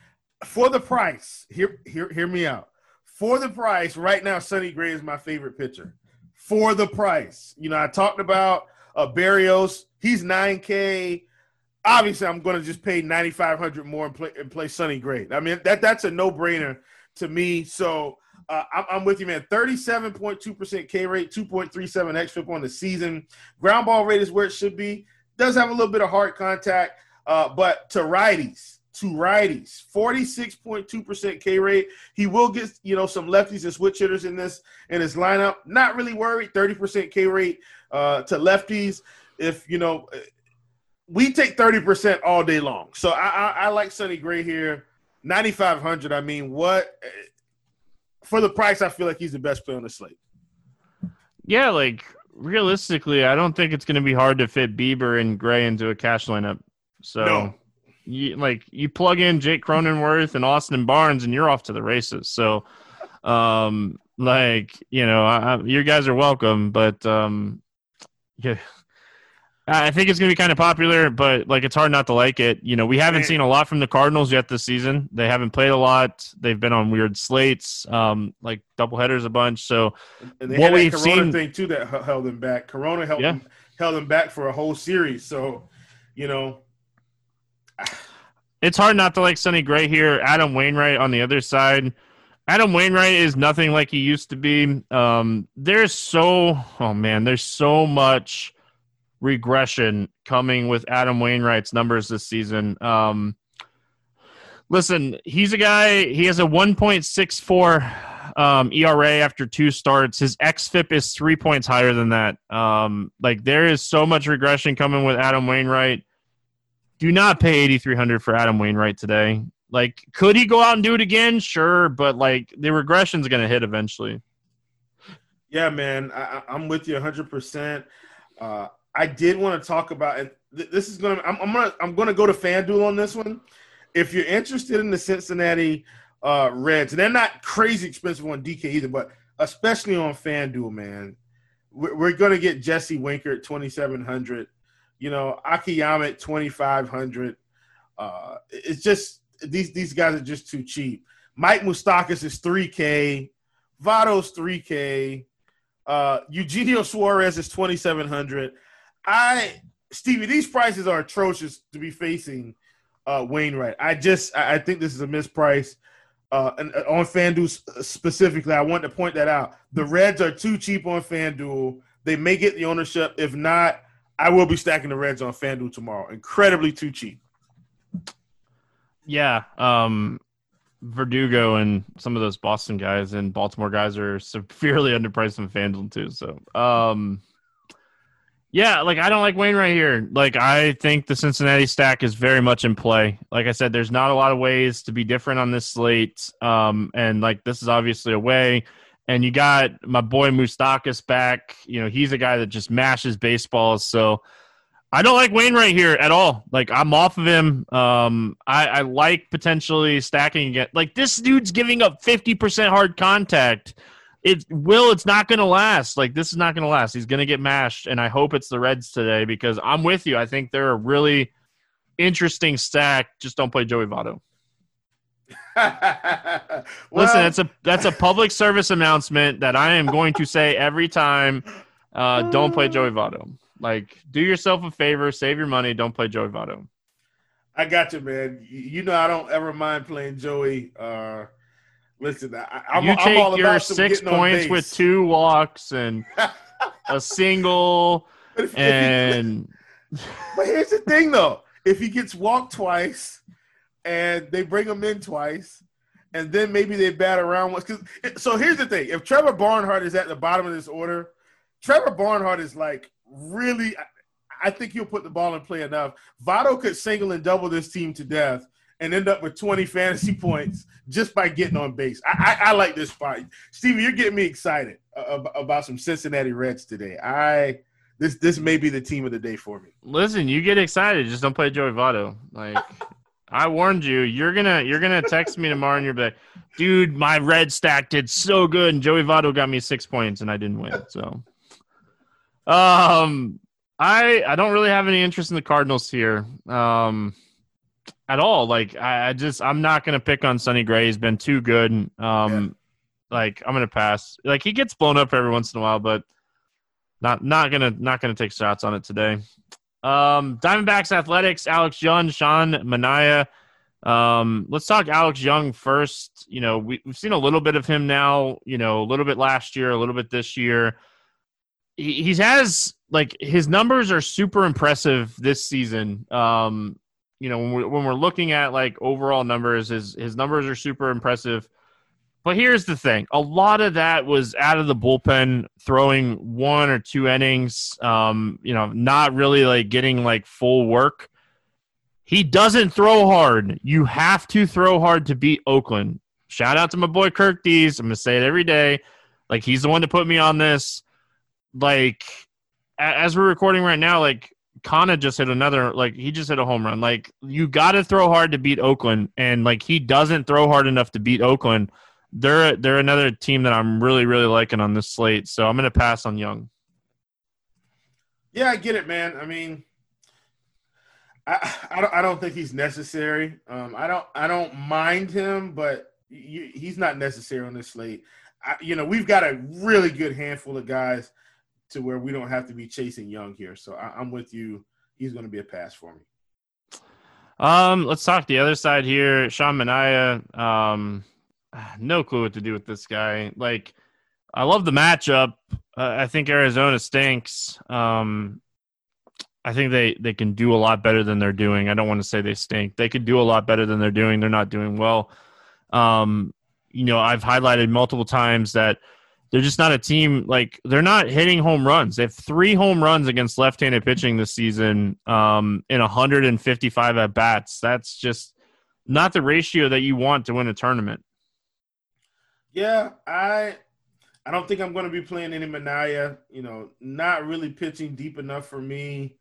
for the price. Hear, hear, hear me out. For the price, right now, Sonny Gray is my favorite pitcher. For the price, you know, I talked about uh, Berrios He's 9K. Obviously, I'm going to just pay 9,500 more and play and play Sonny Gray. I mean, that that's a no brainer to me. So uh, I'm, I'm, with you, man. 37.2% K rate, 2.37 xFIP on the season. Ground ball rate is where it should be. Does have a little bit of hard contact, uh, but to righties, to righties, 46.2% K rate. He will get, you know, some lefties and switch hitters in this in his lineup. Not really worried. 30% K rate uh, to lefties if you know we take 30% all day long. So I, I, I like Sonny Gray here. 9,500. I mean, what for the price, I feel like he's the best player on the slate. Yeah, like realistically, I don't think it's going to be hard to fit Bieber and Gray into a cash lineup. So, no. you, like, you plug in Jake Cronenworth and Austin Barnes, and you're off to the races. So, um, like, you know, I, I, you guys are welcome, but um, yeah I think it's going to be kind of popular, but like it's hard not to like it. You know, we haven't seen a lot from the Cardinals yet this season. They haven't played a lot. They've been on weird slates, um, like double headers a bunch. So what we've Corona seen thing too that held them back. Corona held yeah. them, held them back for a whole series. So you know, it's hard not to like Sonny Gray here. Adam Wainwright on the other side. Adam Wainwright is nothing like he used to be. Um, there's so oh man, there's so much regression coming with Adam Wainwright's numbers this season. Um, listen, he's a guy. He has a 1.64 um, ERA after two starts. His xFIP is three points higher than that. Um, like there is so much regression coming with Adam Wainwright. Do not pay eighty three hundred for Adam Wainwright today. Like, could he go out and do it again? Sure, but like the regression is going to hit eventually. Yeah, man, I, am with you 100. Uh, I did want to talk about, and th- this is gonna. I'm, I'm, gonna. I'm gonna go to FanDuel on this one. If you're interested in the Cincinnati uh, Reds, and they're not crazy expensive on DK either, but especially on FanDuel, man, we're, we're gonna get Jesse Winker at 2,700. You know, Akiyama at 2,500. Uh, it's just these these guys are just too cheap. Mike Moustakas is 3K. Votto's 3K. Uh, Eugenio Suarez is 2,700. I Stevie, these prices are atrocious to be facing uh, Wainwright. I just I think this is a misprice. Uh, and uh, on FanDuel specifically, I want to point that out. The Reds are too cheap on FanDuel. They may get the ownership. If not, I will be stacking the Reds on FanDuel tomorrow. Incredibly too cheap. Yeah. Um, Verdugo and some of those Boston guys and Baltimore guys are severely underpriced on FanDuel too. So, um, yeah, like I don't like Wainwright here. Like I think the Cincinnati stack is very much in play. Like I said, there's not a lot of ways to be different on this slate. Um, and like this is obviously a way. And you got my boy Moustakas back. You know, he's a guy that just mashes baseballs. So I don't like Wainwright here at all. Like I'm off of him. Um, I, I like potentially stacking again. Like this dude's giving up 50% hard contact it will it's not going to last like this is not going to last he's going to get mashed and i hope it's the reds today because i'm with you i think they're a really interesting stack just don't play joey Votto. well, listen that's a that's a public service announcement that i am going to say every time uh, don't play joey Votto. like do yourself a favor save your money don't play joey Votto. i got you man you know i don't ever mind playing joey uh Listen, I, am you take I'm your six points with two walks and a single, but if, and. If he, but here's the thing, though: if he gets walked twice, and they bring him in twice, and then maybe they bat around once. Because so here's the thing: if Trevor Barnhart is at the bottom of this order, Trevor Barnhart is like really. I think he'll put the ball in play enough. Votto could single and double this team to death and end up with 20 fantasy points just by getting on base. I, I, I like this fight. Stevie, you're getting me excited about some Cincinnati Reds today. I this this may be the team of the day for me. Listen, you get excited, just don't play Joey Votto. Like I warned you, you're gonna you're gonna text me tomorrow and you're like, dude, my red stack did so good, and Joey Votto got me six points and I didn't win. So um I I don't really have any interest in the Cardinals here. Um at all. Like I, I just I'm not gonna pick on Sonny Gray. He's been too good. Um, yeah. like I'm gonna pass. Like he gets blown up every once in a while, but not not gonna not gonna take shots on it today. Um, Diamondbacks Athletics, Alex Young, Sean Manaea. Um, let's talk Alex Young first. You know, we, we've seen a little bit of him now. You know, a little bit last year, a little bit this year. He, he has like his numbers are super impressive this season. Um, you know when we're, when we're looking at like overall numbers his his numbers are super impressive. But here's the thing. A lot of that was out of the bullpen throwing one or two innings um you know not really like getting like full work. He doesn't throw hard. You have to throw hard to beat oakland. Shout out to my boy kirk dees. I'm gonna say it every day. Like he's the one to put me on this. Like as we're recording right now like Canha just hit another like he just hit a home run. Like you got to throw hard to beat Oakland, and like he doesn't throw hard enough to beat Oakland. They're they're another team that I'm really really liking on this slate, so I'm to pass on Young. Yeah, I get it, man. I mean, I I don't I don't think he's necessary. Um, I don't I don't mind him, but you, he's not necessary on this slate. I, you know, we've got a really good handful of guys to where we don't have to be chasing Young here. So I, am with you. He's going to be a pass for me. Um, let's talk the other side here. Sean Manaea. Um, no clue what to do with this guy. Like, I love the matchup. Uh, I think Arizona stinks. Um, I think they they can do a lot better than they're doing. I don't want to say they stink. They could do a lot better than they're doing. They're not doing well. Um, you know, I've highlighted multiple times that they're just not a team like they're not hitting home runs. They have three home runs against left-handed pitching this season um, in 155 at bats. That's just not the ratio that you want to win a tournament. Yeah, I I don't think I'm going to be playing any Manaea. You know, not really pitching deep enough for me.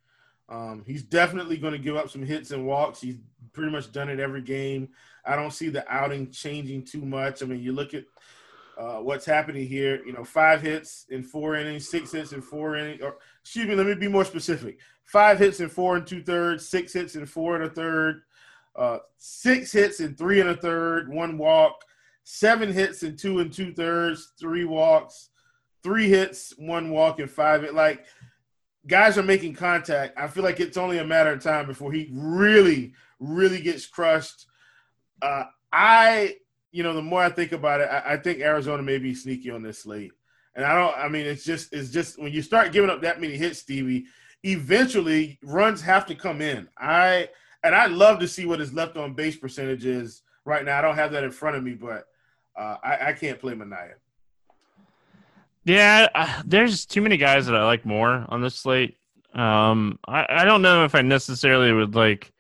Um, he's definitely going to give up some hits and walks. He's pretty much done it every game. I don't see the outing changing too much. I mean, you look at uh, what's happening here. You know, five hits in four innings, six hits in four innings. Or excuse me, let me be more specific. Five hits in four and two thirds, six hits in four and a third, uh, six hits in three and a third, one walk, seven hits in two and two thirds, three walks, three hits, one walk, and five. It like guys are making contact. I feel like it's only a matter of time before he really, really gets crushed. Uh, I you know, the more I think about it, I, I, think Arizona may be sneaky on this slate. And I don't. I mean, it's just it's just when you start giving up that many hits, Stevie, eventually runs have to come in. I and I'd love to see what his left on base percentage is right now. I don't have that in front of me, but uh, I, I can't play Manaea. Yeah, uh, there's too many guys that I like more on this slate. Um, I, I don't know if I necessarily would like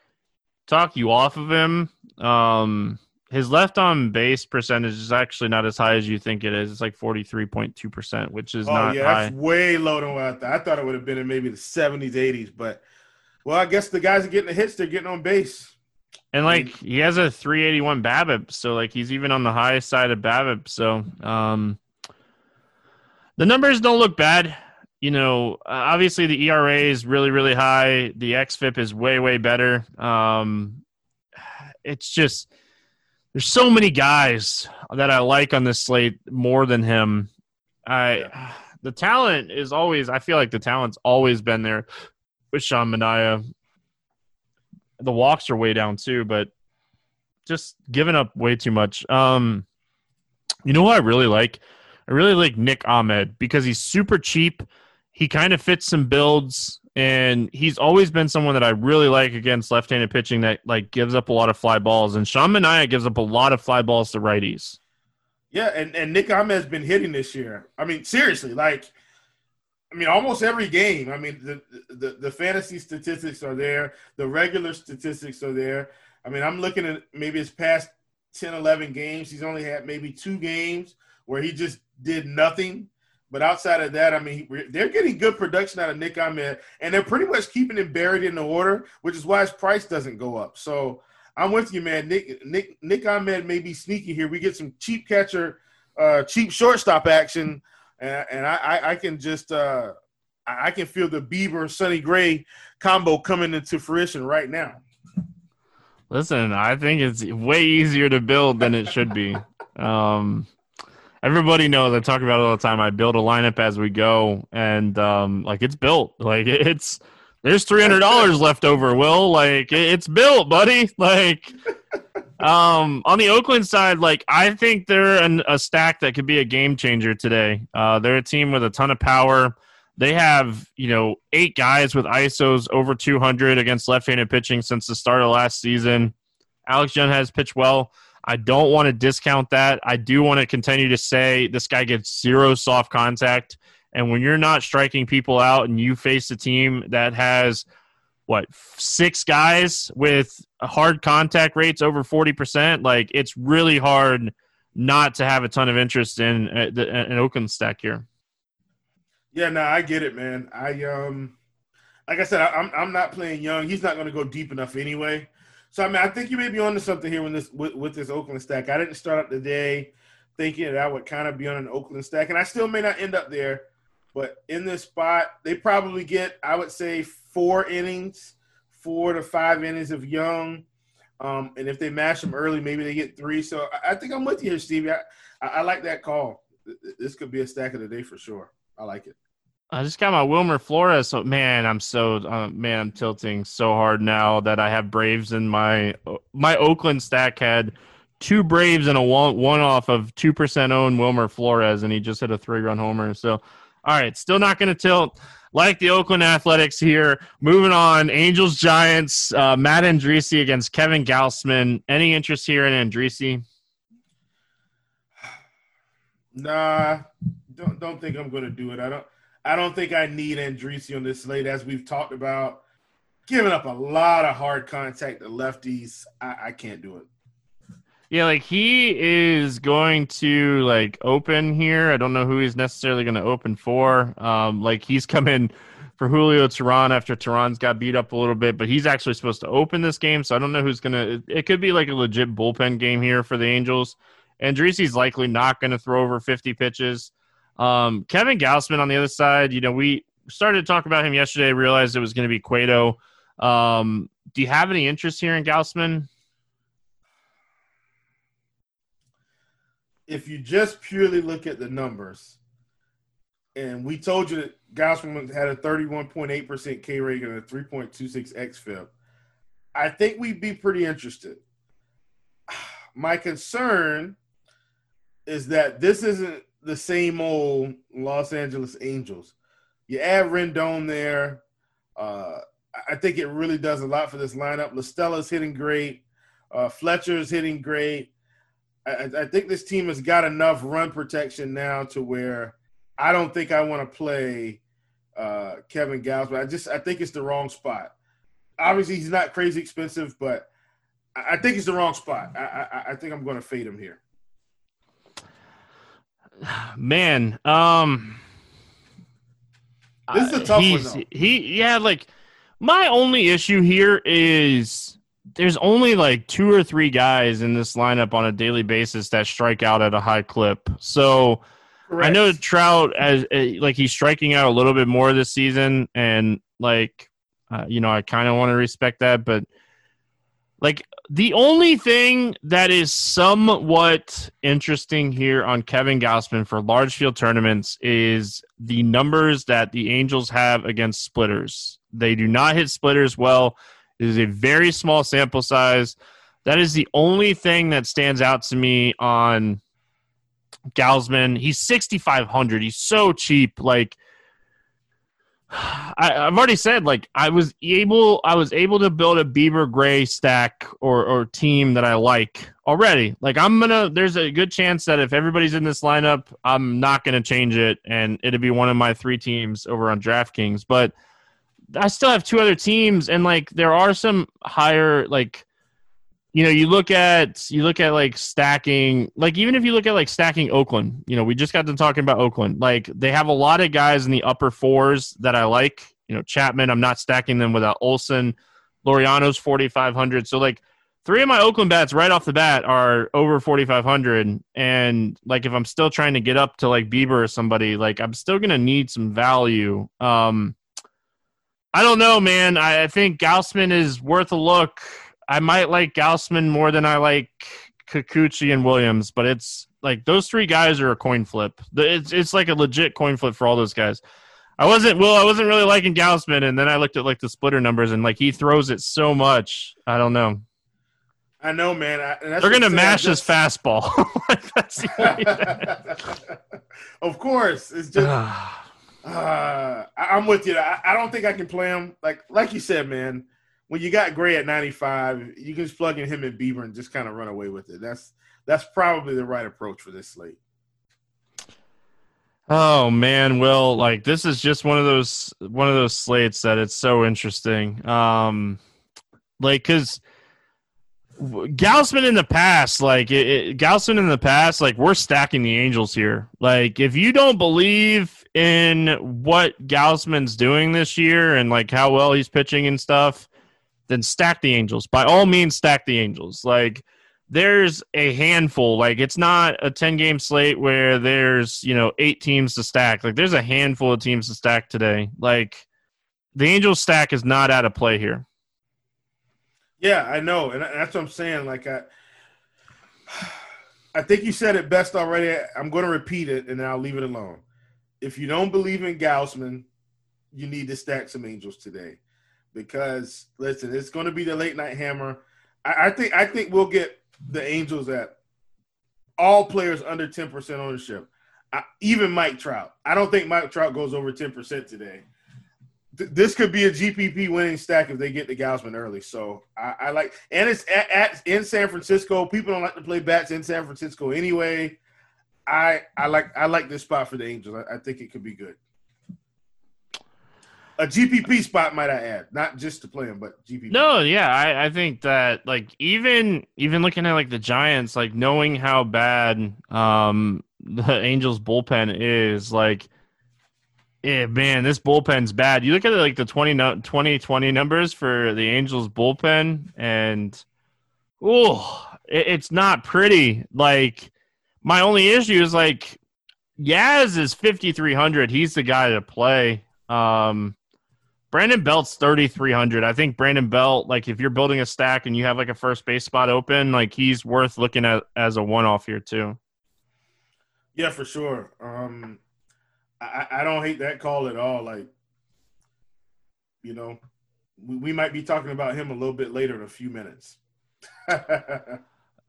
talk you off of him. Um, his left on base percentage is actually not as high as you think it is. It's like forty three point two percent, which is oh, not yeah, high. That's way low than what I thought. I thought it would have been in maybe the seventies, eighties, but well, I guess the guys are getting the hits. They're getting on base. And like he has a 381 BABIP, so like he's even on the highest side of BABIP. So um, the numbers don't look bad. You know, obviously the ERA is really really high. The xFIP is way way better. Um, it's just there's so many guys that I like on this slate more than him. I yeah. the talent is always I feel like the talent's always been there with Sean Manaea. The walks are way down too, but just giving up way too much. Um you know what I really like? I really like Nick Ahmed because he's super cheap. He kind of fits some builds and he's always been someone that I really like against left-handed pitching that like gives up a lot of fly balls. And Sean Manaea gives up a lot of fly balls to righties. Yeah, and, and Nick Ahmed's been hitting this year. I mean, seriously, like, I mean, almost every game. I mean, the, the the fantasy statistics are there, the regular statistics are there. I mean, I'm looking at maybe his past 10, 11 games. He's only had maybe two games where he just did nothing but outside of that, I mean, they're getting good production out of Nick Ahmed, and they're pretty much keeping him buried in the order, which is why his price doesn't go up. So I'm with you, man. Nick Nick Nick Ahmed may be sneaky here. We get some cheap catcher, uh, cheap shortstop action, and, and I, I, can just uh, I can feel the Bieber Sonny Gray combo coming into fruition right now. Listen, I think it's way easier to build than it should be. Um, everybody knows I talk about it all the time. I build a lineup as we go, and um, like it's built. Like it's there's three hundred dollars left over. Will like it's built, buddy. Like um, on the Oakland side, like I think they're an, a stack that could be a game changer today. Uh, they're a team with a ton of power. They have you know eight guys with ISOs over 200 against left-handed pitching since the start of last season. Alex Young has pitched well. I don't want to discount that. I do want to continue to say this guy gets zero soft contact. And when you're not striking people out and you face a team that has what six guys with hard contact rates over 40%, like it's really hard not to have a ton of interest in uh, an Oakland stack here. Yeah, no, I get it, man. I um like I said, I, I'm I'm not playing young. He's not going to go deep enough anyway. So I mean, I think you may be onto something here with this with, with this Oakland stack. I didn't start out the day thinking that I would kind of be on an Oakland stack, and I still may not end up there. But in this spot, they probably get, I would say, four innings, four to five innings of Young. Um, and if they mash them early, maybe they get three. So I, I think I'm with you here, Stevie. I, I, I like that call. This could be a stack of the day for sure. I like it. I just got my Wilmer Flores. So man, I'm so uh, man, I'm tilting so hard now that I have Braves in my my Oakland stack had two Braves and a one one off of two percent owned Wilmer Flores, and he just hit a three run homer. So, all right, still not going to tilt like the Oakland Athletics here. Moving on, Angels Giants. Uh, Matt Andriese against Kevin Gausman. Any interest here in Andriese? Nah, don't don't think I'm going to do it. I don't. I don't think I need Andriese on this slate, as we've talked about. Giving up a lot of hard contact to lefties, I, I can't do it. Yeah, like he is going to like open here. I don't know who he's necessarily going to open for. Um, like he's coming for Julio Teheran after Teheran's got beat up a little bit, but he's actually supposed to open this game. So I don't know who's going to. It could be like a legit bullpen game here for the Angels. Andriese's likely not going to throw over 50 pitches. Um, Kevin Gausman on the other side, you know, we started to talk about him yesterday, realized it was going to be Cueto. Um, do you have any interest here in Gausman? if you just purely look at the numbers, and we told you that Gausman had a 31.8% K rate and a 3.26 xFIP, I think we'd be pretty interested. My concern is that this isn't the same old Los Angeles Angels. You add Rendon there. Uh, I think it really does a lot for this lineup. La Stella's hitting great. Uh, Fletcher's hitting great. I, I, think this team has got enough run protection now to where I don't think I want to play uh, Kevin Gausman. I just I think it's the wrong spot. Obviously, he's not crazy expensive, but I, I think it's the wrong spot. I, I, I think I'm going to fade him here. Man, um, this is a tough one. Though. He, yeah, like my only issue here is there's only like two or three guys in this lineup on a daily basis that strike out at a high clip. So Correct. I know Trout as eh, like he's striking out a little bit more this season, and like uh, you know I kind of want to respect that, but like the only thing that is somewhat interesting here on Kevin Gausman for large field tournaments is the numbers that the Angels have against splitters. They do not hit splitters well. It is a very small sample size. That is the only thing that stands out to me on Gausman. He's 6,500. He's so cheap. Like, I, have already said, like I was able, I was able to build a Bieber Gray stack or or team that I like already. Like I'm gonna, there's a good chance that if everybody's in this lineup, I'm not gonna change it, and it'll be one of my three teams over on DraftKings. But I still have two other teams, and like there are some higher like you know you look at you look at like stacking like even if you look at like stacking oakland you know we just got to talking about oakland. Like they have a lot of guys in the upper fours that i like. You know chapman i'm not stacking them without olson Laureano's 4500 so like three of my oakland bats right off the bat are over 4500 and like if i'm still trying to get up to like bieber or somebody like i'm still gonna need some value. Um I don't know, man. I, I think Gausman is worth a look. I might like Gausman more than I like Kikuchi and Williams, but it's like those three guys are a coin flip. It's it's like a legit coin flip for all those guys. I wasn't well. I wasn't really liking Gausman, and then I looked at like the splitter numbers, and like he throws it so much. I don't know. I know, man. I, They're gonna mash just... his fastball. of course, it's just Uh, I'm with you. I, I, don't think I can play him. Like like you said, man. When you got Gray at 95, you can just plug in him and Bieber and just kind of run away with it. That's that's probably the right approach for this slate. Oh man, well, like this is just one of those one of those slates that it's so interesting. Um, like because Gausman in the past, like it, it, Gausman in the past, like we're stacking the Angels here. Like if you don't believe in what Gausman's doing this year and like how well he's pitching and stuff, then stack the Angels. By all means, stack the Angels. Like there's a handful. Like it's not a 10 game slate where there's, you know, eight teams to stack. Like there's a handful of teams to stack today. Like the Angels stack is not out of play here. Yeah, I know. And that's what I'm saying. Like I I think you said it best already. I'm going to repeat it and then I'll leave it alone if you don't believe in Gausman, you need to stack some Angels today, because listen, it's going to be the late night hammer. I, I think I think we'll get the Angels at all players under ten percent ownership. I, even Mike Trout. I don't think Mike Trout goes over ten percent today. Th- this could be a GPP winning stack if they get the Gausman early. So I, I like, and it's at, at, in San Francisco. People don't like to play bats in San Francisco anyway. I I like I like this spot for the Angels. I, I think it could be good. A GPP spot, might I add, not just to play him, but GPP. No, yeah, I, I think that like even even looking at like the Giants, like knowing how bad um the Angels bullpen is, like yeah, man, this bullpen's bad. You look at like the 20, 2020 numbers for the Angels bullpen, and oh, it, it's not pretty. Like my only issue is like Yaz is fifty three hundred. He's the guy to play. Um, Brandon Belt's thirty three hundred. I think Brandon Belt, like if you're building a stack and you have like a first base spot open, like he's worth looking at as a one off here too. Yeah, for sure. Um, I, I don't hate that call at all. Like, you know, we, we might be talking about him a little bit later in a few minutes.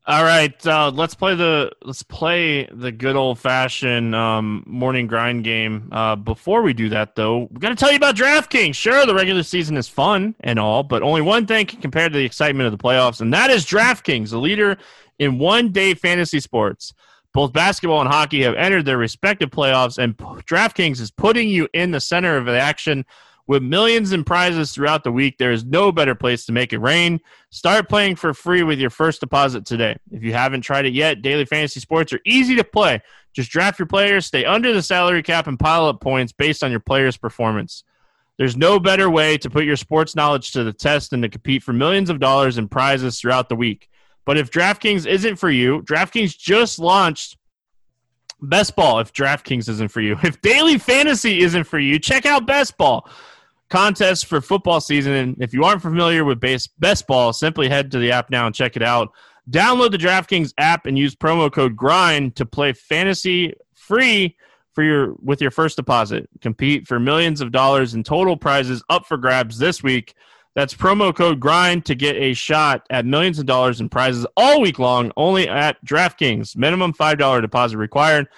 All right, uh, let's play the let's play the good old fashioned um, morning grind game. Uh, before we do that, though, we got to tell you about DraftKings. Sure, the regular season is fun and all, but only one thing can compare to the excitement of the playoffs, and that is DraftKings, the leader in one day fantasy sports. Both basketball and hockey have entered their respective playoffs, and DraftKings is putting you in the center of the action with millions in prizes throughout the week. There is no better place to make it rain. Start playing for free with your first deposit today. If you haven't tried it yet, daily fantasy sports are easy to play. Just draft your players, stay under the salary cap, and pile up points based on your player's performance. There's no better way to put your sports knowledge to the test than to compete for millions of dollars in prizes throughout the week. But if DraftKings isn't for you, DraftKings just launched Best Ball if DraftKings isn't for you. If daily fantasy isn't for you, check out Best Ball. Contest for football season. And if you aren't familiar with base, Best Ball, simply head to the app now and check it out. Download the DraftKings app and use promo code GRIND to play fantasy free for your with your first deposit. Compete for millions of dollars in total prizes up for grabs this week. That's promo code GRIND to get a shot at millions of dollars in prizes all week long, only at DraftKings. Minimum $5 deposit required.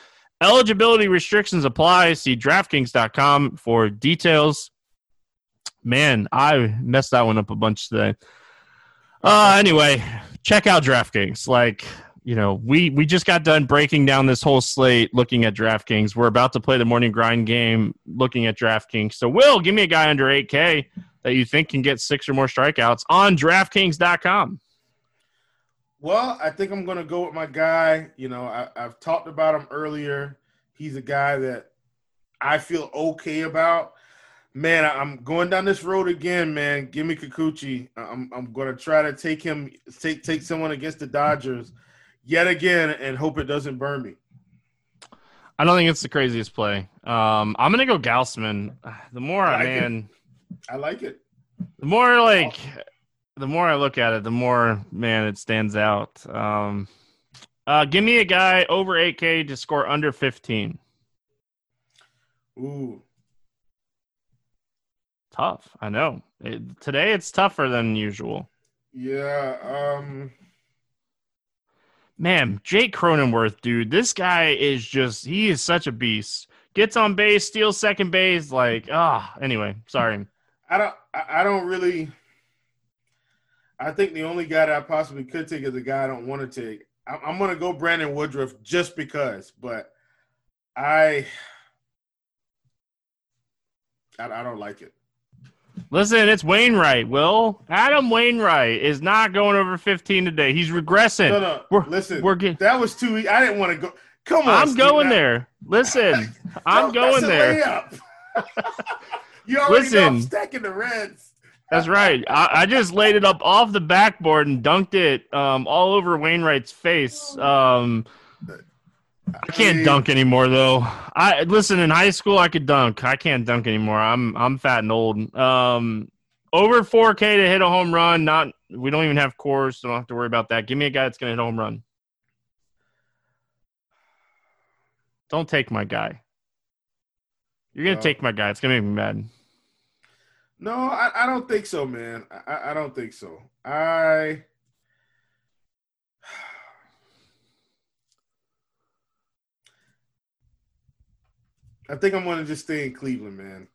Eligibility restrictions apply. See DraftKings.com for details. Man, I messed that one up a bunch today. Uh, anyway, check out DraftKings. Like, you know, we we just got done breaking down this whole slate, looking at DraftKings. We're about to play the morning grind game, looking at DraftKings. So, Will, give me a guy under 8K that you think can get six or more strikeouts on DraftKings.com? Well, I think I'm going to go with my guy. You know, I, have talked about him earlier. He's a guy that I feel okay about. Man, I'm going down this road again, man. Give me Kikuchi. I'm, I'm going to try to take him, take take someone against the Dodgers yet again, and hope it doesn't burn me. I don't think it's the craziest play. Um, I'm going to go Gausman. The more I, man. I like it. The more like the more I look at it, the more man it stands out. Um, uh, give me a guy over 8K to score under 15. Ooh. Tough. I know. It, today it's tougher than usual. Yeah. Um. Man, Jake Cronenworth, dude, this guy is just, he is such a beast. Gets on base, steals second base. Like, ah, oh, anyway, sorry. I don't. I don't really. I think the only guy that I possibly could take is the guy I don't want to take. I'm, going to go Brandon Woodruff just because, but I, I, I don't like it. Listen, it's Wainwright. Will Adam Wainwright is not going over 15 today. He's regressing. No, no. We're, Listen, we're getting, that was too. Easy. I didn't want to go. Come on, I'm Steve, going there. Listen, I'm going there. You already Listen, know I'm stacking the Reds. That's right. I, I, just laid it up off the backboard and dunked it um, all over Wainwright's face. Um, I can't dunk anymore though. I listen in high school I could dunk. I can't dunk anymore. I'm I'm fat and old. Um, over 4K to hit a home run. Not we don't even have cores, so don't have to worry about that. Give me a guy that's gonna hit a home run. Don't take my guy. You're gonna take my guy. It's gonna make me mad. No, I, I don't think so, man. I, I don't think so. I I think I'm gonna just stay in Cleveland, man.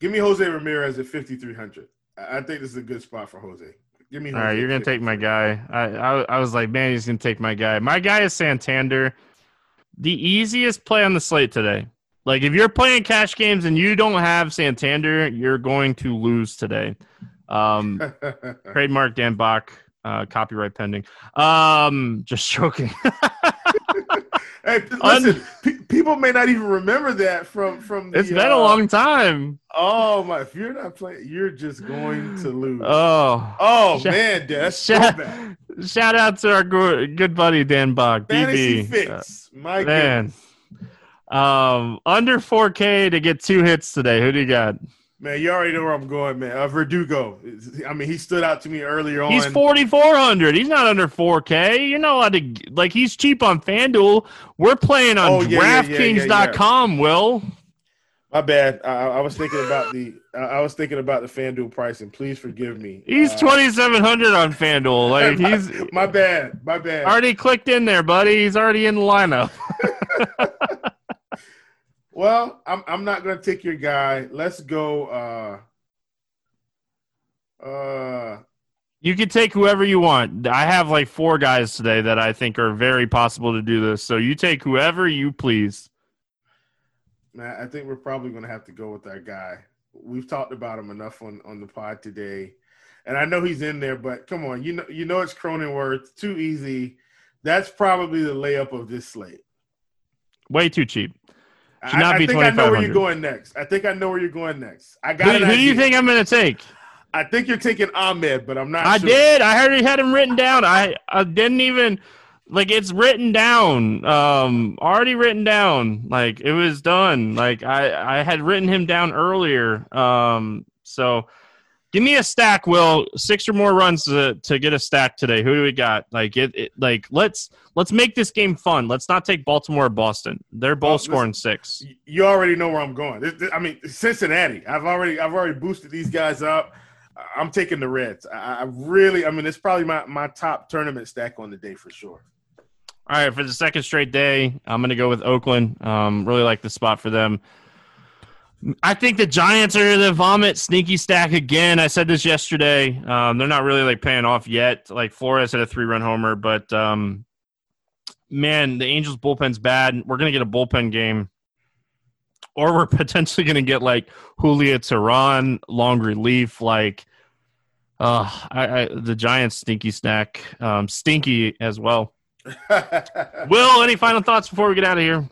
Give me Jose Ramirez at 5300. I think this is a good spot for Jose. Give me. Jose All right, you're gonna take my guy. I, I I was like, man, he's gonna take my guy. My guy is Santander. the easiest play on the slate today. Like if you're playing cash games and you don't have Santander, you're going to lose today. Um, trademark Dan Bach, uh, copyright pending. Um, just joking. hey, listen, pe- people may not even remember that from from. The, it's been uh, a long time. Oh my! If you're not playing, you're just going to lose. Oh, oh shout, man, that's shout. Shout out to our good, good buddy Dan Bach. Fantasy DB. fix, uh, my man. Goodness. Um, under 4K to get two hits today. Who do you got? Man, you already know where I'm going, man. Uh, Verdugo. I mean, he stood out to me earlier on. He's 4,400. He's not under 4K. You're not allowed to, like, he's cheap on FanDuel. We're playing on oh, yeah, DraftKings.com, yeah, yeah, Will. My bad. I, I, was thinking about the I was thinking about the FanDuel pricing. Please forgive me. He's uh, twenty seven hundred on FanDuel. Like my, he's my bad. My bad. Already clicked in there, buddy. He's already in the lineup. Well, I'm I'm not gonna take your guy. Let's go. Uh, uh, you can take whoever you want. I have like four guys today that I think are very possible to do this. So you take whoever you please. Man, I think we're probably gonna have to go with that guy. We've talked about him enough on on the pod today, and I know he's in there. But come on, you know you know it's Cronenworth. Too easy. That's probably the layup of this slate. Way too cheap. Should not I, be I think I know where you're going next. I think I know where you're going next. I got who, who do you think I'm going to take? I think you're taking Ahmed, but I'm not. I sure. did. I already had him written down. I I didn't even like it's written down. Um, already written down. Like it was done. Like I I had written him down earlier. Um, so Give me a stack, Will. Six or more runs to, to get a stack today. Who do we got? Like it, it like let's let's make this game fun. Let's not take Baltimore or Boston. They're both well, scoring listen, six. You already know where I'm going. I mean, Cincinnati. I've already I've already boosted these guys up. I'm taking the Reds. I, I really, I mean, it's probably my, my top tournament stack on the day for sure. All right, for the second straight day, I'm going to go with Oakland. Um, really like the spot for them. I think the Giants are the vomit sneaky stack again. I said this yesterday. Um, they're not really like paying off yet. Like Flores had a three run homer, but um, man, the Angels bullpen's bad. We're gonna get a bullpen game, or we're potentially gonna get like Julio Teheran, long relief. Like, uh, I, I the Giants sneaky stack, um, stinky as well. Will, any final thoughts before we get out of here?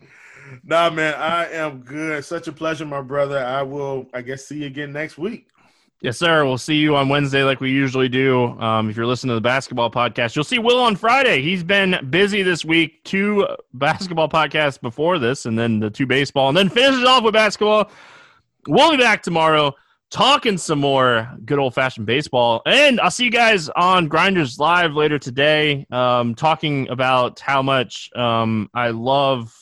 Nah, man, I am good. Such a pleasure, my brother. I will, I guess, see you again next week. Yes, sir. We'll see you on Wednesday like we usually do. Um, if you're listening to the basketball podcast, you'll see Will on Friday. He's been busy this week. Two basketball podcasts before this, and then the two baseball, and then finishes off with basketball. We'll be back tomorrow talking some more good old fashioned baseball. And I'll see you guys on Grinders Live later today, um, talking about how much um, I love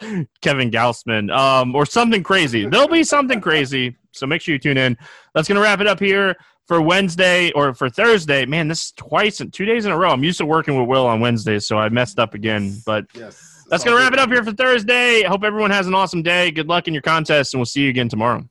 Kevin Gausman, um, or something crazy. There'll be something crazy. So make sure you tune in. That's going to wrap it up here for Wednesday or for Thursday. Man, this is twice and two days in a row. I'm used to working with Will on Wednesdays, so I messed up again. But yes, that's going to wrap it up here for Thursday. I hope everyone has an awesome day. Good luck in your contest, and we'll see you again tomorrow.